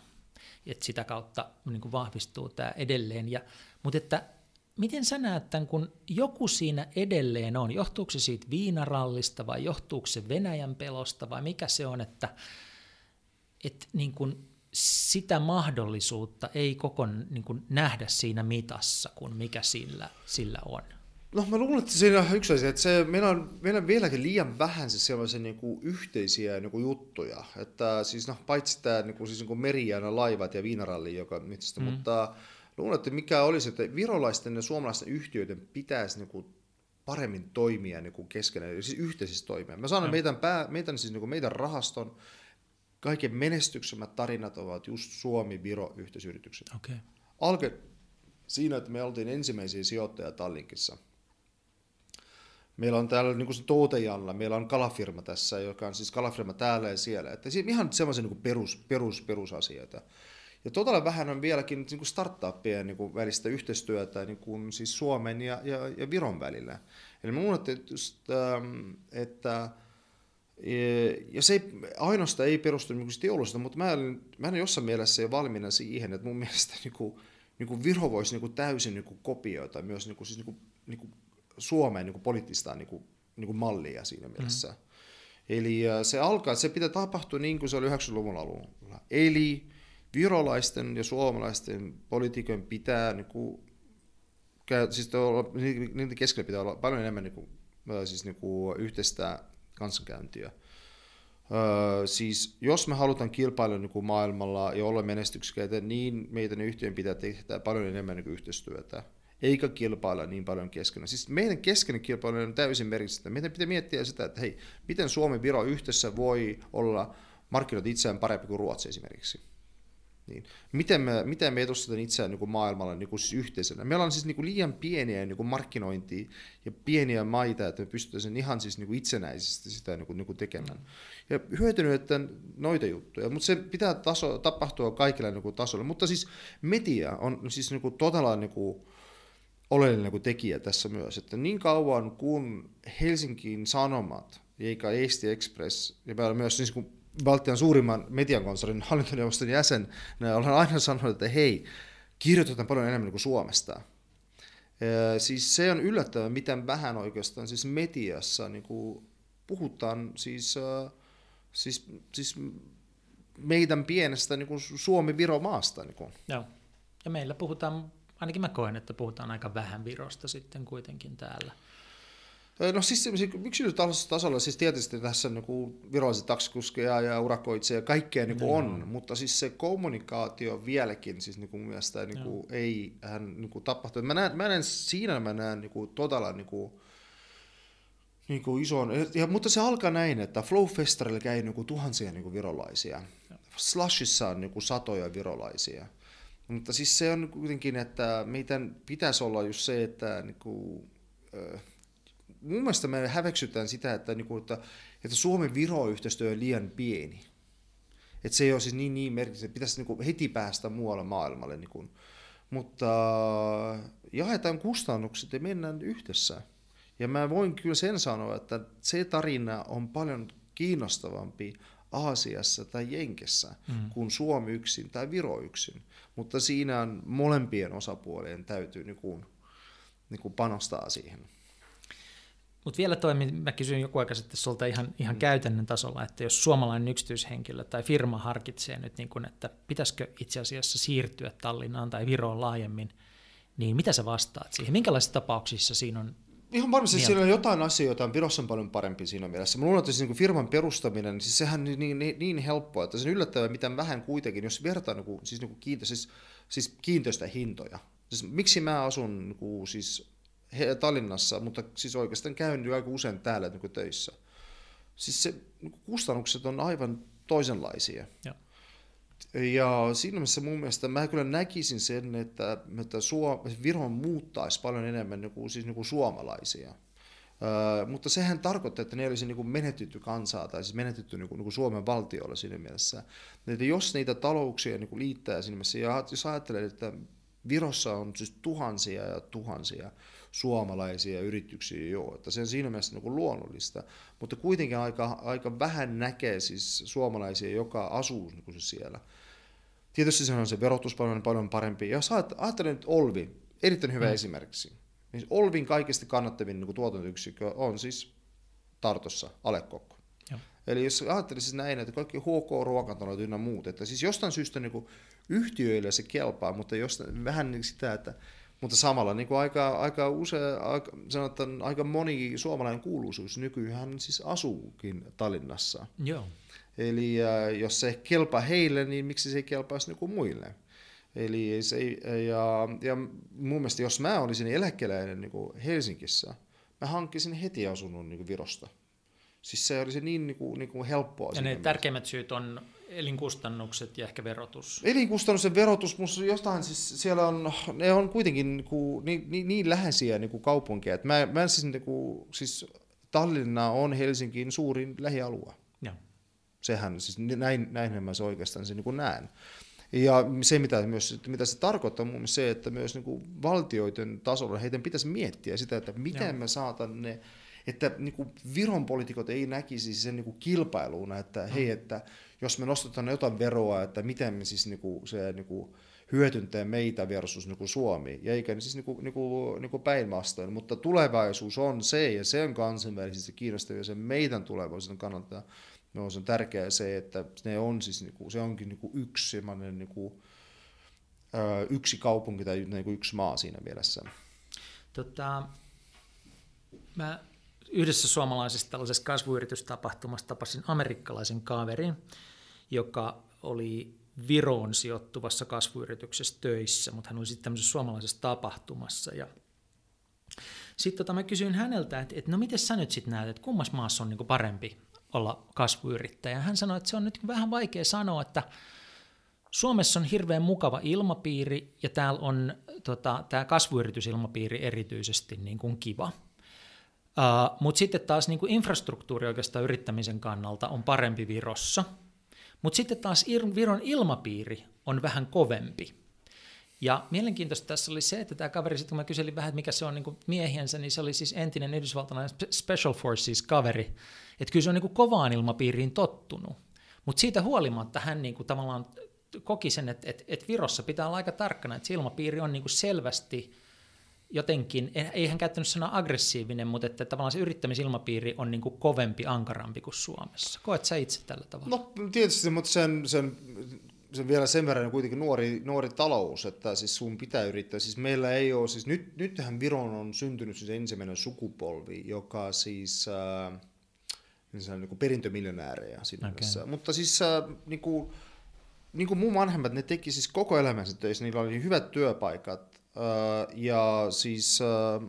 Et sitä kautta niin kuin vahvistuu tämä edelleen. Ja, mutta että miten sä näet tämän, kun joku siinä edelleen on? Johtuuko se siitä viinarallista vai johtuuko se Venäjän pelosta vai mikä se on, että, että niin kuin sitä mahdollisuutta ei koko niin kuin nähdä siinä mitassa kuin mikä sillä, sillä on? No mä luulen, että siinä on yksi asia, että se, meillä, on, meillä on vieläkin liian vähän siis sellaisia niin kuin yhteisiä niin kuin juttuja. Että siis no, paitsi tämä niin kuin, siis niin kuin meri ja laivat ja viinaralli, joka mistä, mm. mutta luulen, että mikä olisi, että virolaisten ja suomalaisten yhtiöiden pitäisi niin kuin paremmin toimia niin kuin keskenään, siis yhteisesti toimia. Mä sanon, meidän, pää, meidän, siis niin kuin meidän rahaston kaiken menestyksemmät tarinat ovat just Suomi-Viro-yhteisyritykset. Okay. Alke siinä, että me oltiin ensimmäisiä sijoittajia Tallinkissa. Meillä on täällä niin kuin se Toutejalla, meillä on kalafirma tässä, joka on siis kalafirma täällä ja siellä. Että ihan semmoisia niin perus, perus, perusasioita. Ja todella vähän on vieläkin niin kuin startuppien niin kuin välistä yhteistyötä niin kuin siis Suomen ja, ja, ja Viron välillä. Eli mä luulen, että, just, ähm, että e, ja se ei, ainoastaan ei perustu niin teollisuuteen, mutta mä olen, mä olen jossain mielessä jo valmiina siihen, että mun mielestä niin kuin, niin kuin Viro voisi niin kuin täysin niin kuin kopioita myös niin kuin, siis niin kuin, niin kuin Suomeen niin kuin poliittista niin kuin, niin kuin mallia siinä mielessä. Mm. Eli se alkaa, se pitää tapahtua niin kuin se oli 90-luvun alulla. Eli virolaisten ja suomalaisten poliitikon pitää niin kuin, siis olla, niiden keskellä pitää olla paljon enemmän niin kuin, siis niin kuin yhteistä kanssakäyntiä. Öö, siis jos me halutaan kilpailla niin kuin maailmalla ja olla menestyksekkäitä, niin meidän yhtiön pitää tehdä paljon enemmän niin kuin yhteistyötä, eikä kilpailla niin paljon keskenään. Siis meidän keskeinen kilpailu on täysin merkitystä. Meidän pitää miettiä sitä, että hei, miten Suomi Viro yhdessä voi olla markkinoita itseään parempi kuin Ruotsi esimerkiksi. Niin. Miten, me, miten me edustetaan itseään niin kuin maailmalla niin kuin siis yhteisönä? Meillä on siis niin kuin liian pieniä niin kuin markkinointia ja pieniä maita, että me pystytään ihan siis niin kuin itsenäisesti sitä niin kuin, niin kuin tekemään. Ja hyötynyt että noita juttuja, mutta se pitää taso, tapahtua kaikilla niin kuin tasoilla. Mutta siis media on siis niin kuin todella niin kuin, oleellinen niin kuin tekijä tässä myös, että niin kauan kun Helsingin Sanomat eikä Eesti Express, ja myös siis kun Baltian suurimman mediakonsernin hallintoneuvoston jäsen, olen aina sanonut, että hei, kirjoitetaan paljon enemmän kuin Suomesta. Siis se on yllättävän, miten vähän oikeastaan siis mediassa niin kuin puhutaan siis, siis, siis meidän pienestä niin kuin Suomi-Viro maasta. Niin kuin. Joo. Ja meillä puhutaan, ainakin mä koen, että puhutaan aika vähän Virosta sitten kuitenkin täällä. No siis yksilötasolla siis tietysti tässä niin viralliset taksikuskeja ja urakoitsija ja kaikkea niin kuin no, on, mutta siis se kommunikaatio vieläkin siis niin kuin mielestä niin kuin ei hän niin kuin tapahtu. Mä näen, mä näen siinä mä näen niin kuin todella niin kuin, niin kuin ison, ja, mutta se alkaa näin, että Flow Festarilla käy niin kuin tuhansia niin kuin virolaisia. Slashissa on niin kuin satoja virolaisia. Mutta siis se on kuitenkin, että meidän pitäisi olla just se, että niin kuin, mun mielestä me häveksytään sitä, että, niin kuin, että, että Suomen-Viro-yhteistyö on liian pieni. Että se ei ole siis niin, niin merkitystä, pitäisi niin kuin heti päästä muualle maailmalle. Niin kuin. Mutta jaetaan kustannukset ja mennään yhdessä. Ja mä voin kyllä sen sanoa, että se tarina on paljon kiinnostavampi Aasiassa tai Jenkessä mm. kuin Suomi yksin tai Viro yksin. Mutta siinä on molempien osapuolien täytyy niin kuin, niin kuin panostaa siihen. Mutta vielä toi, mä kysyin joku aika sitten sulta ihan, ihan mm. käytännön tasolla, että jos suomalainen yksityishenkilö tai firma harkitsee nyt, niin kun, että pitäisikö itse asiassa siirtyä Tallinnaan tai Viroon laajemmin, niin mitä sä vastaat siihen? Minkälaisissa tapauksissa siinä on Ihan varmasti mieltä. siinä on jotain asioita, on Virossa on paljon parempi siinä mielessä. Mä luulen, että siis niin firman perustaminen, niin siis sehän on niin, niin, niin helppoa, että se on yllättävää, miten vähän kuitenkin, jos vertaa niin siis, niin kiinteistö, siis, siis kiinteistöhintoja. Siis, miksi mä asun niin kuin, siis Tallinnassa, mutta siis oikeastaan käyn aika usein täällä niin töissä. Siis se, niin kustannukset on aivan toisenlaisia. Ja. Ja siinä mielessä mun mielestä mä kyllä näkisin sen, että, että Suo, Viron muuttaisi paljon enemmän niin kuin, siis niin kuin suomalaisia. Öö, mutta sehän tarkoittaa, että ne olisi niin kuin menetetty kansaa tai siis menetetty niin kuin, niin kuin Suomen valtiolla siinä mielessä. Että jos niitä talouksia niin kuin liittää siinä mielessä, ja jos ajattelee, että Virossa on siis tuhansia ja tuhansia suomalaisia yrityksiä joo, että se on siinä mielessä niin kuin luonnollista, mutta kuitenkin aika, aika vähän näkee siis suomalaisia, joka asuu niin kuin siellä. Tietysti se on se verotus paljon, paljon parempi. Jos ajattelen nyt Olvi, erittäin hyvä mm. esimerkiksi, niin Olvin kaikista kannattavin niin kuin tuotantoyksikkö on siis Tartossa, Alekokko. Eli jos ajattelisit siis näin, että kaikki HK-ruokantalot ynnä muut, että siis jostain syystä niin kuin yhtiöille se kelpaa, mutta jostain, vähän niin sitä, että mutta samalla niin kuin aika, aika, usea, aika, sanotaan, aika moni suomalainen kuuluisuus nykyään siis asuukin Tallinnassa. Joo. Eli äh, jos se kelpaa heille, niin miksi se ei kelpaisi niin muille? Eli se, ja, ja mun mielestä jos mä olisin eläkeläinen niin kuin Helsingissä, mä hankkisin heti asunnon niin kuin Virosta. Siis se olisi niin, niin, kuin, niin kuin helppoa. Ja ne mielessä. tärkeimmät syyt on elinkustannukset ja ehkä verotus. Elinkustannukset verotus, mutta jostain siis siellä on, ne on kuitenkin niin, kuin, niin, niin, niin läheisiä niin kuin kaupunkeja. Että mä, mä siis, niin kuin, siis Tallinna on Helsingin suurin lähialue. Ja. Sehän, siis näin, näinhän mä se oikeastaan se niin kuin näen. Ja se, mitä, myös, mitä se tarkoittaa, on mun se, että myös niin kuin valtioiden tasolla heidän pitäisi miettiä sitä, että miten Joo. me saatan ne että niin kuin Viron poliitikot ei näkisi sen niin kuin kilpailuna, että mm. hei, että jos me nostetaan jotain veroa, että miten me siis niin kuin, se niin kuin, hyötyntää meitä versus niin kuin Suomi, ja eikä siis niin kuin, niin kuin, niin kuin päinvastoin, mutta tulevaisuus on se, ja se on kansainvälisesti kiinnostavaa, ja se meidän tulevaisuuden kannalta no, on tärkeää se, että ne on siis, niin kuin, se onkin niin kuin yksi niin kuin, yksi kaupunki tai niin kuin yksi maa siinä mielessä. Tota, mä yhdessä suomalaisessa tällaisessa kasvuyritystapahtumassa tapasin amerikkalaisen kaverin, joka oli Viroon sijoittuvassa kasvuyrityksessä töissä, mutta hän oli sitten tämmöisessä suomalaisessa tapahtumassa. Ja sitten tota, mä kysyin häneltä, että, että no miten sä nyt sitten näet, että kummas maassa on niin parempi olla kasvuyrittäjä. Hän sanoi, että se on nyt vähän vaikea sanoa, että Suomessa on hirveän mukava ilmapiiri ja täällä on tota, tämä kasvuyritysilmapiiri erityisesti niin kuin kiva. Uh, Mutta sitten taas niin kuin infrastruktuuri oikeastaan yrittämisen kannalta on parempi Virossa. Mutta sitten taas Viron ilmapiiri on vähän kovempi. Ja mielenkiintoista tässä oli se, että tämä kaveri, sitten kun mä kyselin vähän, että mikä se on niin miehiensä, niin se oli siis entinen yhdysvaltalainen Special Forces-kaveri. Että kyllä se on niin kuin kovaan ilmapiiriin tottunut. Mutta siitä huolimatta hän niin kuin tavallaan koki sen, että, että, että Virossa pitää olla aika tarkkana, että se ilmapiiri on niin kuin selvästi jotenkin, ei hän käyttänyt sanaa aggressiivinen, mutta että tavallaan se yrittämisilmapiiri on niin kuin kovempi, ankarampi kuin Suomessa. Koet sä itse tällä tavalla? No tietysti, mutta sen, sen, sen vielä sen verran kuitenkin nuori, nuori talous, että siis sun pitää yrittää. Siis meillä ei ole, siis nyt, nythän Viron on syntynyt siis ensimmäinen sukupolvi, joka siis... Äh, niin, niin kuin perintömiljonäärejä siinä okay. Mutta siis äh, niin kuin, niin kuin mun vanhemmat, ne teki siis koko elämänsä töissä, niillä oli hyvät työpaikat ja siis äh,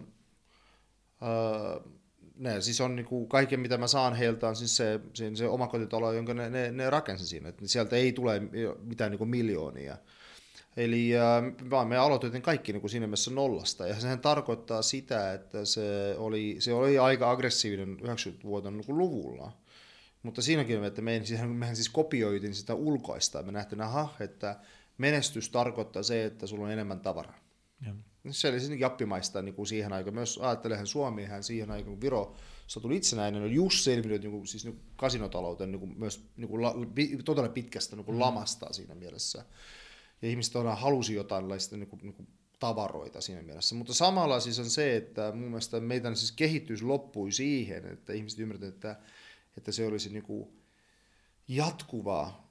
äh, ne siis on niin kuin kaiken, mitä mä saan heiltä, on siis se, se, se omakotitalo, jonka ne, ne, ne rakensi siinä. että sieltä ei tule mitään niin kuin miljoonia. Eli äh, vaan me aloitettiin kaikki niin kuin siinä mielessä nollasta. Ja sehän tarkoittaa sitä, että se oli, se oli aika aggressiivinen 90-vuoden niin luvulla. Mutta siinäkin, että meidän, mehän siis kopioitiin sitä ulkoista. Me nähtiin, aha, että menestys tarkoittaa se, että sulla on enemmän tavaraa. Ja. Se oli siis jappimaista niin kuin siihen aikaan. Myös ajattelehan Suomihan siihen aikaan, kun Viro tuli itsenäinen, oli just selvinnyt niin kuin, siis niin kuin kasinotalouteen niin kuin, myös niin kuin la, todella pitkästä niin kuin mm. lamasta siinä mielessä ja ihmiset todella halusi jotain niin kuin, niin kuin tavaroita siinä mielessä. Mutta samalla siis on se, että mun mielestä meidän siis kehitys loppui siihen, että ihmiset ymmärtävät, että, että se olisi niin kuin jatkuvaa.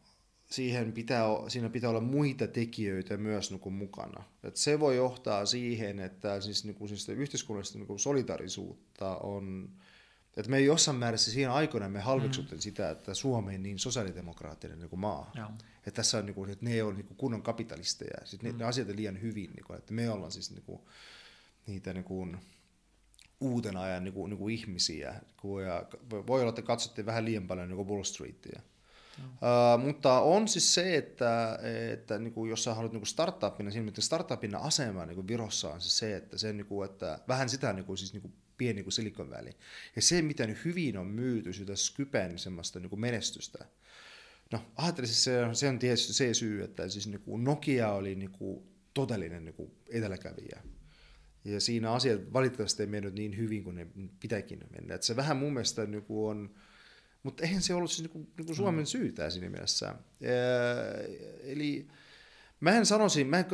Siihen pitää, siinä pitää olla muita tekijöitä myös niin kuin mukana. Et se voi johtaa siihen, että siis, niin kuin, siis yhteiskunnallista niin kuin solidarisuutta on, että me jossain määrässä siinä aikoina me halveksuttiin mm. sitä, että Suomi on niin sosiaalidemokraattinen niin kuin maa. Joo. Että tässä on, niin kuin, että ne on niin kuin kunnon kapitalisteja. Mm. ne, ne asiat on liian hyvin, niin kuin, että me ollaan siis niin kuin, niitä niin kuin, uuden ajan niin kuin, niin kuin ihmisiä. Ja voi olla, että katsotte vähän liian paljon niin kuin Wall Streetia. Uh, mutta on siis se, että, että niin kuin jos sä haluat niin startupina, siinä startupin asema niin kuin Virossa on siis se, että, se, niin kuin, että vähän sitä niin kuin, siis niin kuin pieni kuin Silicon Valley. Ja se, miten hyvin on myyty sitä Skypen semmoista niin kuin menestystä. No, ajattelin, siis se, se on tietysti se syy, että siis niin kuin Nokia oli niin kuin todellinen niin kuin edelläkävijä. Ja siinä asiat valitettavasti ei mennyt niin hyvin kuin ne pitäkin mennä. Että se vähän mun mielestä niin kuin on, mutta eihän se ollut siis niin kuin, niin kuin Suomen mm. syytä siinä mielessä. eli Mä en sanoisi, mä en,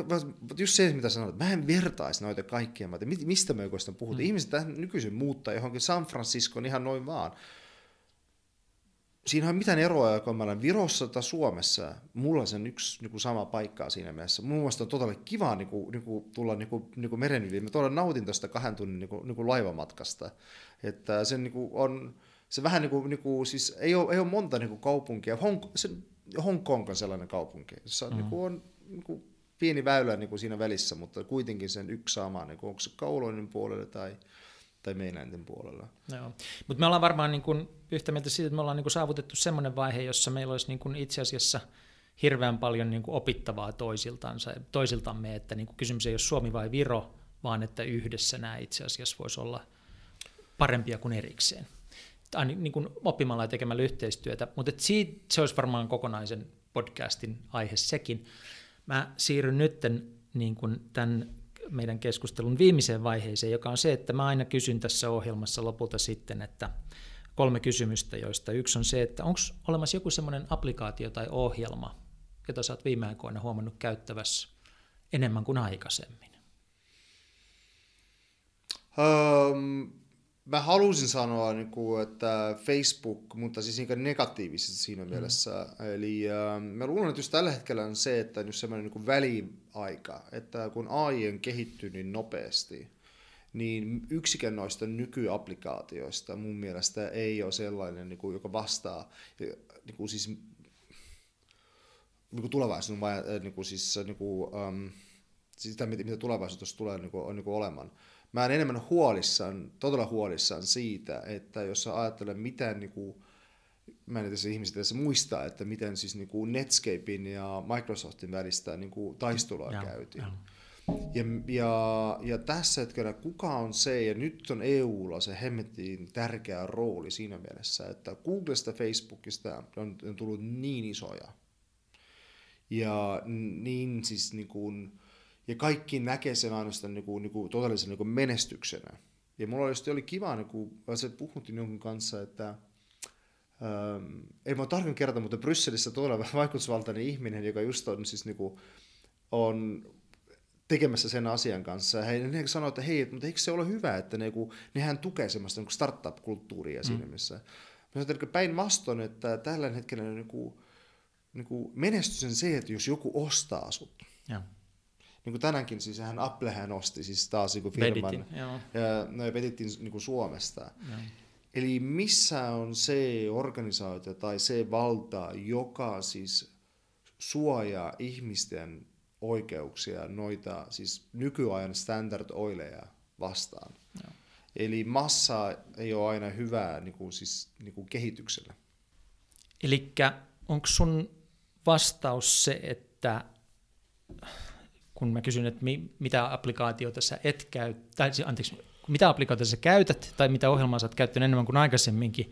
just se mitä sanoit, mä en vertaisi noita kaikkia maita. Mistä me oikeastaan puhutaan? Mm. Ihmiset nykyisin muuttaa johonkin San Franciscoon ihan noin vaan. Siinä on mitään eroa, kun mä olen Virossa tai Suomessa. Mulla on sen yksi niin kuin sama paikkaa siinä mielessä. Mun mielestä on todella kiva niin kuin, niin kuin, tulla niin kuin, niin kuin meren yli. Mä todella nautin tästä kahden tunnin niin kuin, niin kuin laivamatkasta. Että se, niin kuin on, se vähän niin kuin, niin kuin siis ei ole, ei ole monta niin kuin kaupunkia. Hong, se, Hong Kong on sellainen kaupunki, jossa mm. niin kuin on niin kuin pieni väylä niin kuin siinä välissä, mutta kuitenkin sen yksi sama, niin kuin, onko se kauloinen puolelle tai, tai meinainten puolella. Mutta me ollaan varmaan niin kuin yhtä mieltä siitä, että me ollaan niin kuin saavutettu semmoinen vaihe, jossa meillä olisi niin kuin itse asiassa hirveän paljon niin kuin opittavaa toisiltansa, toisiltamme, että niin kuin kysymys ei ole Suomi vai Viro, vaan että yhdessä nämä itse asiassa voisi olla parempia kuin erikseen. Tai niin kuin oppimalla ja tekemällä yhteistyötä, mutta siitä, se olisi varmaan kokonaisen podcastin aihe sekin. Mä siirryn nyt niin kuin tämän meidän keskustelun viimeiseen vaiheeseen, joka on se, että mä aina kysyn tässä ohjelmassa lopulta sitten, että kolme kysymystä, joista yksi on se, että onko olemassa joku semmoinen applikaatio tai ohjelma, jota sä oot viime aikoina huomannut käyttävässä enemmän kuin aikaisemmin? Um, mä halusin sanoa, niin kuin, että Facebook, mutta siis niin negatiivisesti siinä mm. mielessä. Eli äh, mä luulen, että just tällä hetkellä on se, että nyt semmoinen niin väliaika, että kun AI on kehittynyt niin nopeasti, niin yksikään noista nykyapplikaatioista mun mielestä ei ole sellainen, niin kuin, joka vastaa niin kuin siis, niin kuin tulevaisuuden, niin kuin siis, niin kuin, um, sitä, mitä tulevaisuudessa tulee niin kuin, on niin kuin olemaan mä olen enemmän huolissaan, todella huolissaan siitä, että jos sä ajattelen mitään niin kuin, mä en tiedä, ihmiset edes muistaa, että miten siis niin kuin Netscapein ja Microsoftin välistä niin kuin taistelua ja, käytiin. Ja. Ja, ja, ja tässä hetkellä kuka on se, ja nyt on EUlla se hemmettiin tärkeä rooli siinä mielessä, että Googlesta, Facebookista on, on tullut niin isoja. Ja niin siis niin kuin, ja kaikki näkee sen ainoastaan niin kuin, niin kuin totaalisen niin kuin menestyksenä. Ja mulla oli, oli kiva, niin kun se puhuttiin jonkun kanssa, että ähm, ei mä tarkkaan kertoa, mutta Brysselissä todella vaikutusvaltainen ihminen, joka just on siis niin kuin, on tekemässä sen asian kanssa. Ja he, he sanoivat, että hei, mutta eikö se ole hyvä, että ne, kun, nehän tukee semmoista niin startup-kulttuuria mm. siinä missä. Mä sanoin, että päinvastoin, että tällä hetkellä niin kuin, niin kuin menestys on se, että jos joku ostaa sut. Ja. Niin kuin tänäänkin, siis hän Applehän osti siis taas niin kuin firman. Beditin, joo. Ja no, Beditin niin kuin Suomesta. Ja. Eli missä on se organisaatio tai se valta, joka siis suojaa ihmisten oikeuksia noita siis nykyajan standard oileja vastaan. Ja. Eli massa ei ole aina hyvää niin kuin, siis, niin kuin kehitykselle. Eli onko sun vastaus se, että kun mä kysyn, että mitä applikaatioita sä et käy, tai anteeksi, mitä applikaatioita sä käytät, tai mitä ohjelmaa sä oot käyttänyt enemmän kuin aikaisemminkin,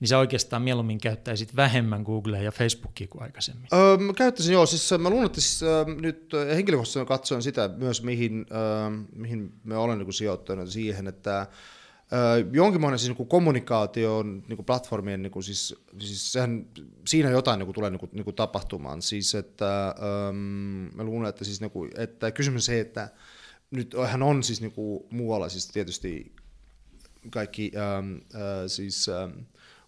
niin sä oikeastaan mieluummin käyttäisit vähemmän Googlea ja Facebookia kuin aikaisemmin? Öö, mä käyttäisin joo, siis mä luulen, että siis, äh, nyt henkilökohtaisesti katsoin sitä myös, mihin, äh, mihin me olen niin sijoittanut siihen, että äh, jonkinlainen siis niin kommunikaatio niin platformien, niin kuin siis, siis sehän, siinä jotain niin kuin tulee niin kuin, niin kuin tapahtumaan. Siis että ähm, mä luulen, että, siis, niin kuin, että kysymys se, että nyt hän on siis niin kuin muualla siis tietysti kaikki ähm, äh, siis ähm,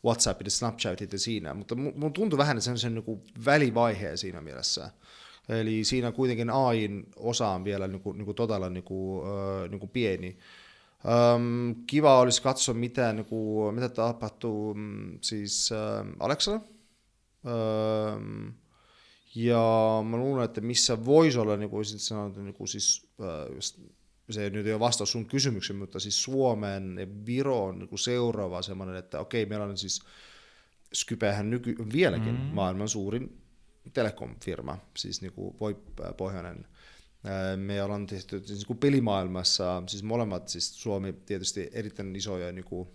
WhatsAppit ja Snapchatit ja siinä, mutta mun tuntuu vähän, että se on niin välivaiheen siinä mielessä. Eli siinä kuitenkin AIn osa on vielä niin kuin, niin kuin todella niin kuin, äh, niin kuin pieni. Kiva olisi katsoa, mitä, niin kuin, mitä tapahtuu mm, siis äh, Alexalla. Um, ja mä luulen, että missä voisi olla, niin kuin sit sanot, niin kuin siis, äh, se nyt ei ole vastaus sun kysymykseen, mutta siis Suomen ja Viro on niin kuin seuraava semmoinen, että okei, meillä on siis Skypehän nyky, vieläkin mm-hmm. maailman suurin telekom-firma, siis niin kuin pohjoinen me ollaan tehty siis kuin pelimaailmassa, siis molemmat, siis Suomi tietysti erittäin isoja, niin kuin,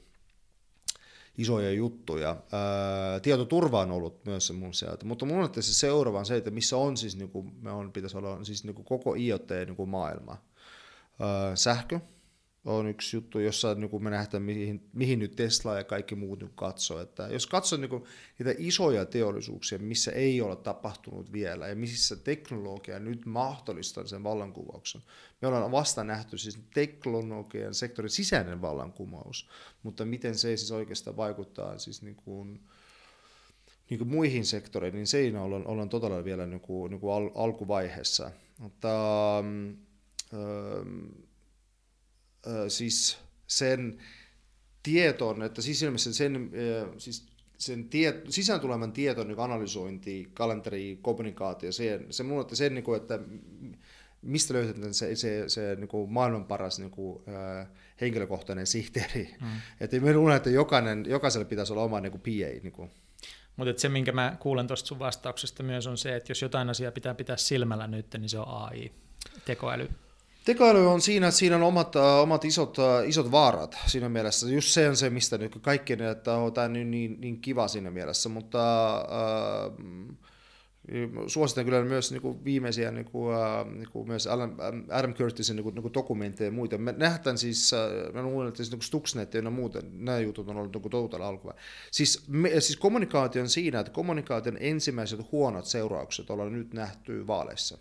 isoja juttuja. Ää, tietoturva on ollut myös se mun sieltä, mutta mun on se seuraava on se, että missä on siis, niin kuin, me on, pitäisi olla siis niin kuin koko IoT-maailma. Niin sähkö, on yksi juttu, jossa niin kuin me nähdään, mihin, mihin nyt Tesla ja kaikki muut niin katsoo. Että jos katsoo niin kuin, niitä isoja teollisuuksia, missä ei ole tapahtunut vielä ja missä teknologia nyt mahdollistaa sen vallankumouksen. Me ollaan vasta nähty siis teknologian sektorin sisäinen vallankumous, mutta miten se siis oikeastaan vaikuttaa siis niin kuin, niin kuin muihin sektoreihin, niin siinä ollaan, ollaan todella vielä niin kuin, niin kuin al, alkuvaiheessa. Mutta, ähm, siis sen tieton, että siis ilmeisesti sen, siis sen tie, sisään tulevan tieton niin analysointi, kalenteri, kommunikaatio, se, se mun, että sen, niin kuin, että mistä löydetään se, se, se niin kuin maailman paras niin kuin, äh, henkilökohtainen sihteeri. Mm. Että me luulen, että jokainen, jokaiselle pitäisi olla oma niin kuin PA. Niin kuin. Mutta se, minkä mä kuulen tuosta sun vastauksesta myös on se, että jos jotain asiaa pitää pitää silmällä nyt, niin se on AI, tekoäly. Tekoäly on siinä, että siinä on omat, uh, omat isot, uh, isot vaarat siinä mielessä. Just se on se, mistä nyt kaikki että oh, tämä on niin, niin, niin kiva siinä mielessä, mutta uh, suosittelen kyllä myös niin kuin viimeisiä niin kuin, uh, niin kuin myös Adam Curtisin niin kuin, niin kuin dokumentteja ja muita. Me nähdään siis, uh, mä luulen, että siis, niin Stuxnet ja muuta, nämä jutut on ollut niin total alkuva. Siis, me, siis kommunikaatio on siinä, että kommunikaation ensimmäiset huonot seuraukset ollaan nyt nähty vaaleissa.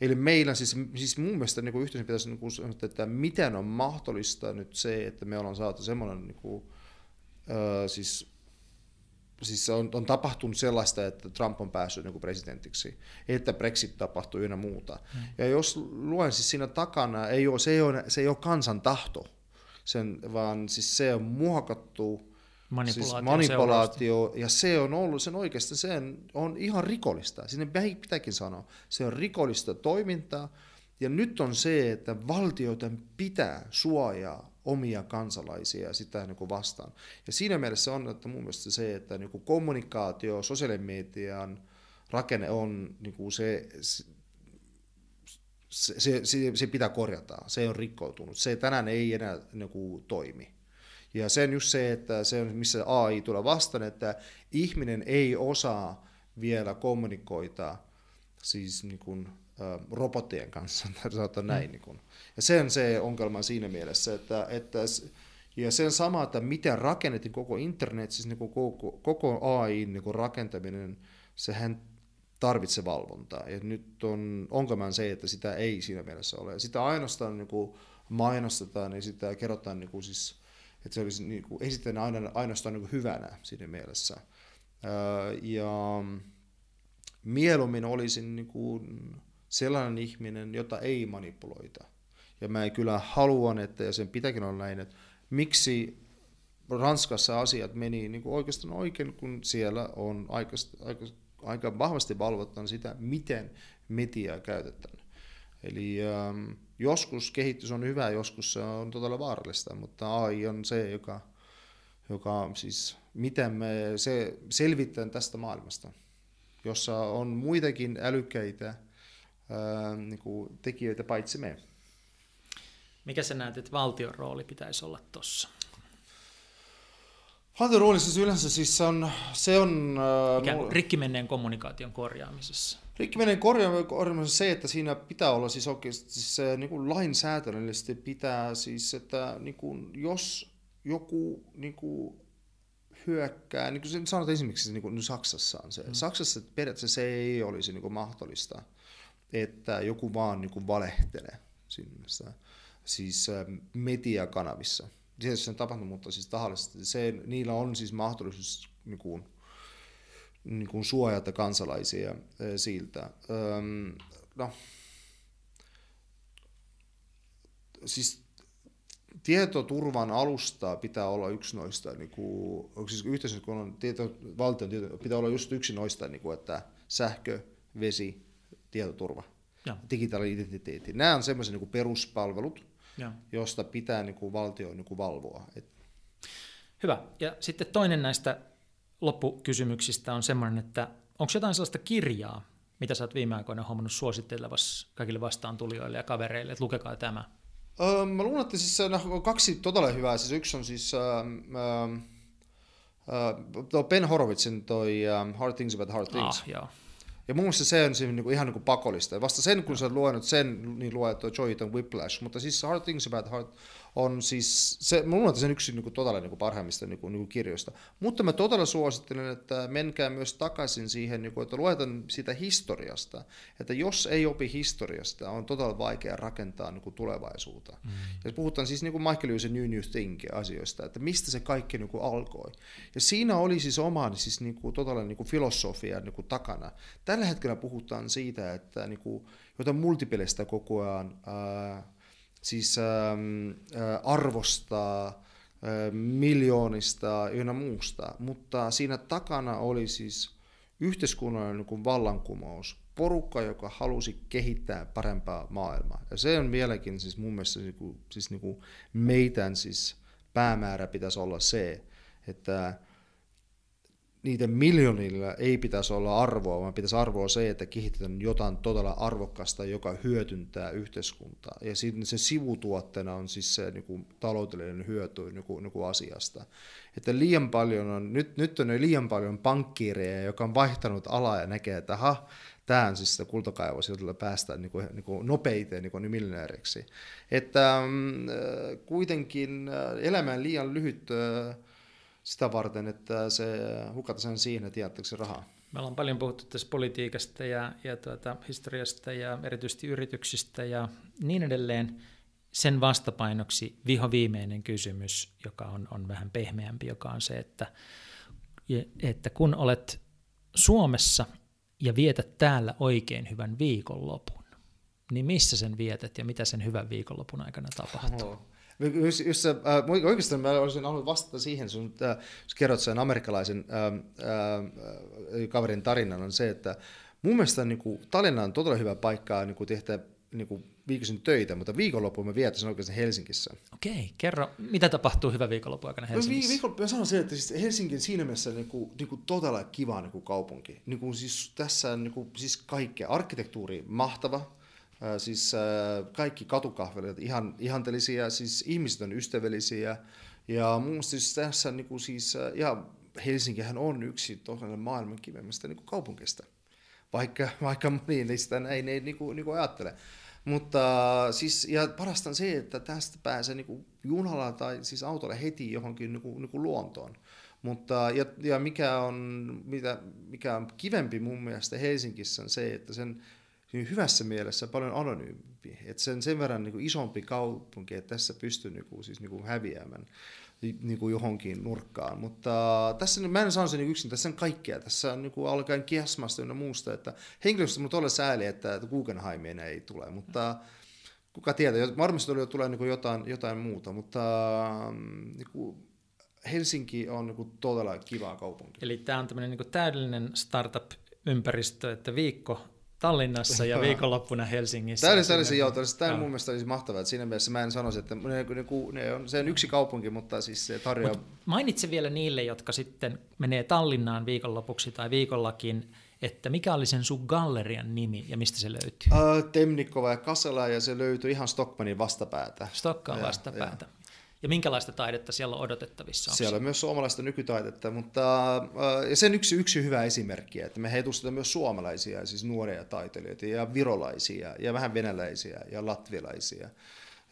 Eli meillä siis, siis mun mielestä niin yhteisön pitäisi niin kuin että miten on mahdollista nyt se, että me ollaan saatu semmoinen, niin kuin, äh, siis, siis on, on tapahtunut sellaista, että Trump on päässyt niin kuin presidentiksi, että Brexit tapahtuu ynnä muuta. Mm. Ja jos luen siis siinä takana, ei ole, se, ei ole, se ei ole kansan tahto, sen, vaan siis se on muokattu manipulaatio, siis manipulaatio ja se on ollut, sen oikeasti sen on ihan rikollista, sinne pitääkin sanoa, se on rikollista toimintaa, ja nyt on se, että valtioiden pitää suojaa omia kansalaisia sitä niin vastaan. Ja siinä mielessä on, että mun mielestä se, että niin kuin kommunikaatio, sosiaalinen median rakenne on niin kuin se, se, se, se, se pitää korjata, se on rikkoutunut, se tänään ei enää niin kuin, toimi. Ja se on just se, että se on, missä AI tulee vastaan, että ihminen ei osaa vielä kommunikoida siis niin kuin, robottien kanssa, sanotaan näin. Mm. Niin kuin. Ja se on se ongelma siinä mielessä, että, että ja sen sama, että miten rakennettiin koko internet, siis niin kuin koko, koko AI niin kuin rakentaminen, sehän tarvitsee valvontaa. Ja nyt on ongelma se, että sitä ei siinä mielessä ole. Sitä ainoastaan niin kuin mainostetaan ja sitä kerrotaan niin kuin siis, että se olisi niin kuin, esitetään aina, ainoastaan niin kuin hyvänä siinä mielessä. Ja mieluummin olisin niin kuin sellainen ihminen, jota ei manipuloita. Ja mä kyllä haluan, että ja sen pitääkin olla näin, että miksi Ranskassa asiat meni niin kuin oikeastaan oikein, kun siellä on aika, aika, aika vahvasti valvotaan sitä, miten mediaa käytetään. Eli ähm, joskus kehitys on hyvä, joskus se on todella vaarallista, mutta AI on se, joka, joka siis, miten me se selvittää tästä maailmasta, jossa on muitakin älykkäitä ää, niin kuin tekijöitä paitsi me. Mikä sä näet, että valtion rooli pitäisi olla tuossa? Valtion rooli siis yleensä siis on... Se on Mikä mulla... rikkimenneen kommunikaation korjaamisessa? Rikkimenneen korjaamisessa se, että siinä pitää olla siis oikeasti siis se niin kuin lainsäädännöllisesti pitää siis, että niin kuin, jos joku niin kuin, hyökkää, niin kuin sanotaan esimerkiksi niin kuin Saksassa on se. Mm. Saksassa periaatteessa se ei olisi niin kuin mahdollista, että joku vaan niin kuin valehtelee sinne, siis mediakanavissa. Tietysti se on tapahtunut, mutta siis tahallisesti. Se, niillä on siis mahdollisuus niin kuin, niin kuin suojata kansalaisia siltä. Öm, no, siis tietoturvan alusta pitää olla yksi noista, niin kuin, siis yhteiskunnan tieto, valtion tieto, pitää olla just yksi noista, niin kuin, että sähkö, vesi, tietoturva, ja. digitaalinen identiteetti. Nämä on semmoisia niin peruspalvelut, ja. josta pitää niin kuin, valtio niin kuin, valvoa. Et... Hyvä. Ja sitten toinen näistä loppukysymyksistä on semmoinen, että onko jotain sellaista kirjaa, mitä sä oot viime aikoina huomannut suosittelevassa kaikille vastaan tulijoille ja kavereille, että lukekaa tämä? Öö, mä luulen, että siis no, kaksi todella hyvää. Siis yksi on siis äh, äh, Ben Horowitzin toi uh, Hard Things About Hard Things. Ah, joo. Ja mun mielestä se on siis niinku ihan niinku pakollista. Ja vasta sen, kun sä luenut sen, niin luet Joy and Whiplash. Mutta siis Hard Things About Hard on siis, se, mun on sen yksi niin kuin, todella niin kuin parhaimmista niin kuin, niin kuin kirjoista. Mutta mä todella suosittelen, että menkää myös takaisin siihen, niin kuin, että luetaan sitä historiasta. Että jos ei opi historiasta, on todella vaikea rakentaa niin kuin, tulevaisuutta. Mm. Ja puhutaan siis niin kuin Michael Lewis New New Think asioista, että mistä se kaikki niin kuin, alkoi. Ja siinä oli siis oma siis, niin kuin, todella niin kuin, filosofia niin kuin, takana. Tällä hetkellä puhutaan siitä, että niin kuin, jota multipeleistä koko ajan ää, siis ähm, äh, arvostaa äh, miljoonista ynnä muusta, mutta siinä takana oli siis yhteiskunnallinen niin vallankumous, porukka, joka halusi kehittää parempaa maailmaa. Ja se on vieläkin siis mun mielestä siis, siis niin kuin meidän siis päämäärä pitäisi olla se, että niiden miljoonilla ei pitäisi olla arvoa, vaan pitäisi arvoa se, että kehitetään jotain todella arvokasta, joka hyötyntää yhteiskuntaa. Ja sitten se sivutuotteena on siis se niin kuin, taloudellinen hyöty niin kuin, niin kuin asiasta. Että liian paljon on, nyt, nyt on liian paljon pankkiireja, joka on vaihtanut alaa ja näkee, että ha, tämä on siis sitä kultakaivos, jolla päästään niin kuin, niin kuin nopeiten niin kuin miljonääriksi. Että äh, kuitenkin äh, elämä on liian lyhyt äh, sitä varten, että se hukata sen siihen, että jäättekö se rahaa. Me ollaan paljon puhuttu tässä politiikasta ja, ja tuota, historiasta ja erityisesti yrityksistä ja niin edelleen. Sen vastapainoksi viho viimeinen kysymys, joka on, on vähän pehmeämpi, joka on se, että, että kun olet Suomessa ja vietät täällä oikein hyvän viikonlopun, niin missä sen vietät ja mitä sen hyvän viikonlopun aikana tapahtuu? Oho. Just, just, äh, oikeastaan mä olisin halunnut vastata siihen, sun, äh, jos kerrot sen amerikkalaisen äh, äh, kaverin tarinan, on se, että mun mielestä niin kuin, Tallinna on todella hyvä paikka niin kuin tehdä niin kuin viikosin töitä, mutta viikonloppuun mä vietin sen oikeastaan Helsingissä. Okei, kerro, mitä tapahtuu hyvä viikonloppu aikana Helsingissä? No, vi- viikonloppu, mä sanon se, että siis Helsingin siinä mielessä niin kuin, niin kuin todella kiva niin kuin kaupunki. Niin kuin siis tässä niin kuin, siis kaikkea. Arkkitehtuuri mahtava, siis äh, kaikki katukahvelit ihan ihanteellisia, siis ihmiset on ystävällisiä. Ja mun siis tässä niin kuin siis, äh, ja Helsinkihän on yksi todella maailman kivemmistä niin kaupunkista vaikka, vaikka moni niistä näin ei niin kuin, niin kuin ajattele. Mutta siis, ja parasta on se, että tästä pääsee niin junalla tai siis autolla heti johonkin niin kuin, niin kuin luontoon. Mutta, ja, ja mikä, on, mitä, mikä on kivempi mun mielestä Helsingissä on se, että sen hyvässä mielessä paljon anonyympi. Että sen sen verran niin kuin isompi kaupunki, että tässä pystyy niin kuin, siis niin kuin häviämään niin kuin johonkin nurkkaan. Mutta tässä mä en sano niin yksin, tässä on kaikkea. Tässä on niin kuin alkaen kiasmasta ja muusta, että henkilöstössä on todella sääli, että Guggenheimien ei tule, mutta kuka tietää, varmasti tulee niin kuin jotain, jotain muuta, mutta niin kuin Helsinki on niin todella kiva kaupunki. Eli tämä on tämmöinen niin täydellinen startup-ympäristö, että viikko Tallinnassa ja viikonloppuna Helsingissä. Tämä oli sellaisia, joo, tämä mun mielestä olisi mahtavaa, että siinä mielessä mä en sanoisi, että ne, ne, ne on, se on yksi kaupunki, mutta siis se tarjoaa... Mut mainitse vielä niille, jotka sitten menee Tallinnaan viikonlopuksi tai viikollakin, että mikä oli sen sun gallerian nimi ja mistä se löytyy? Uh, Temnikova ja Kasela ja se löytyy ihan Stockmanin vastapäätä. Stockman vastapäätä. Ja. Ja minkälaista taidetta siellä on odotettavissa? Onko siellä on myös suomalaista nykytaidetta, mutta äh, ja sen yksi, yksi hyvä esimerkki, että me edustetaan myös suomalaisia, siis nuoria taiteilijoita ja virolaisia ja vähän venäläisiä ja latvialaisia.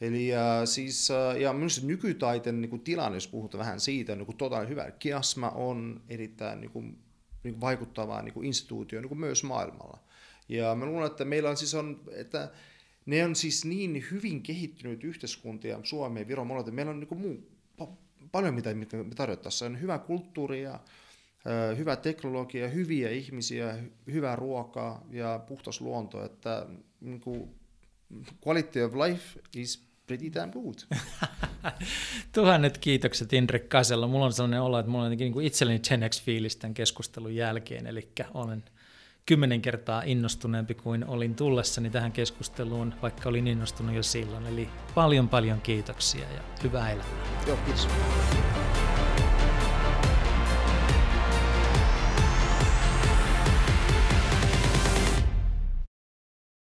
Eli ja, siis, ja minusta nykytaiteen niin kuin tilanne, jos puhutaan vähän siitä, niin kuin todella hyvä. Kiasma on erittäin niin kuin, niin kuin vaikuttava niin kuin instituutio niin kuin myös maailmalla. Ja mä luulen, että meillä on siis on, että ne on siis niin hyvin kehittynyt yhteiskuntia, Suomeen, Viro, molemmat, meillä on niin muu, pa- paljon mitä me. Se on hyvä kulttuuri ja hyvä teknologia, hyviä ihmisiä, hyvää ruokaa ja puhtas luonto, että niin kuin, quality of life is pretty damn good. Tuhannet kiitokset Indrek Kasella. Mulla on sellainen olo, että mulla on niin kuin itselleni Gen X-fiilis tämän keskustelun jälkeen, eli olen kymmenen kertaa innostuneempi kuin olin tullessani tähän keskusteluun, vaikka olin innostunut jo silloin. Eli paljon paljon kiitoksia ja hyvää elämää. Joo, kiitos.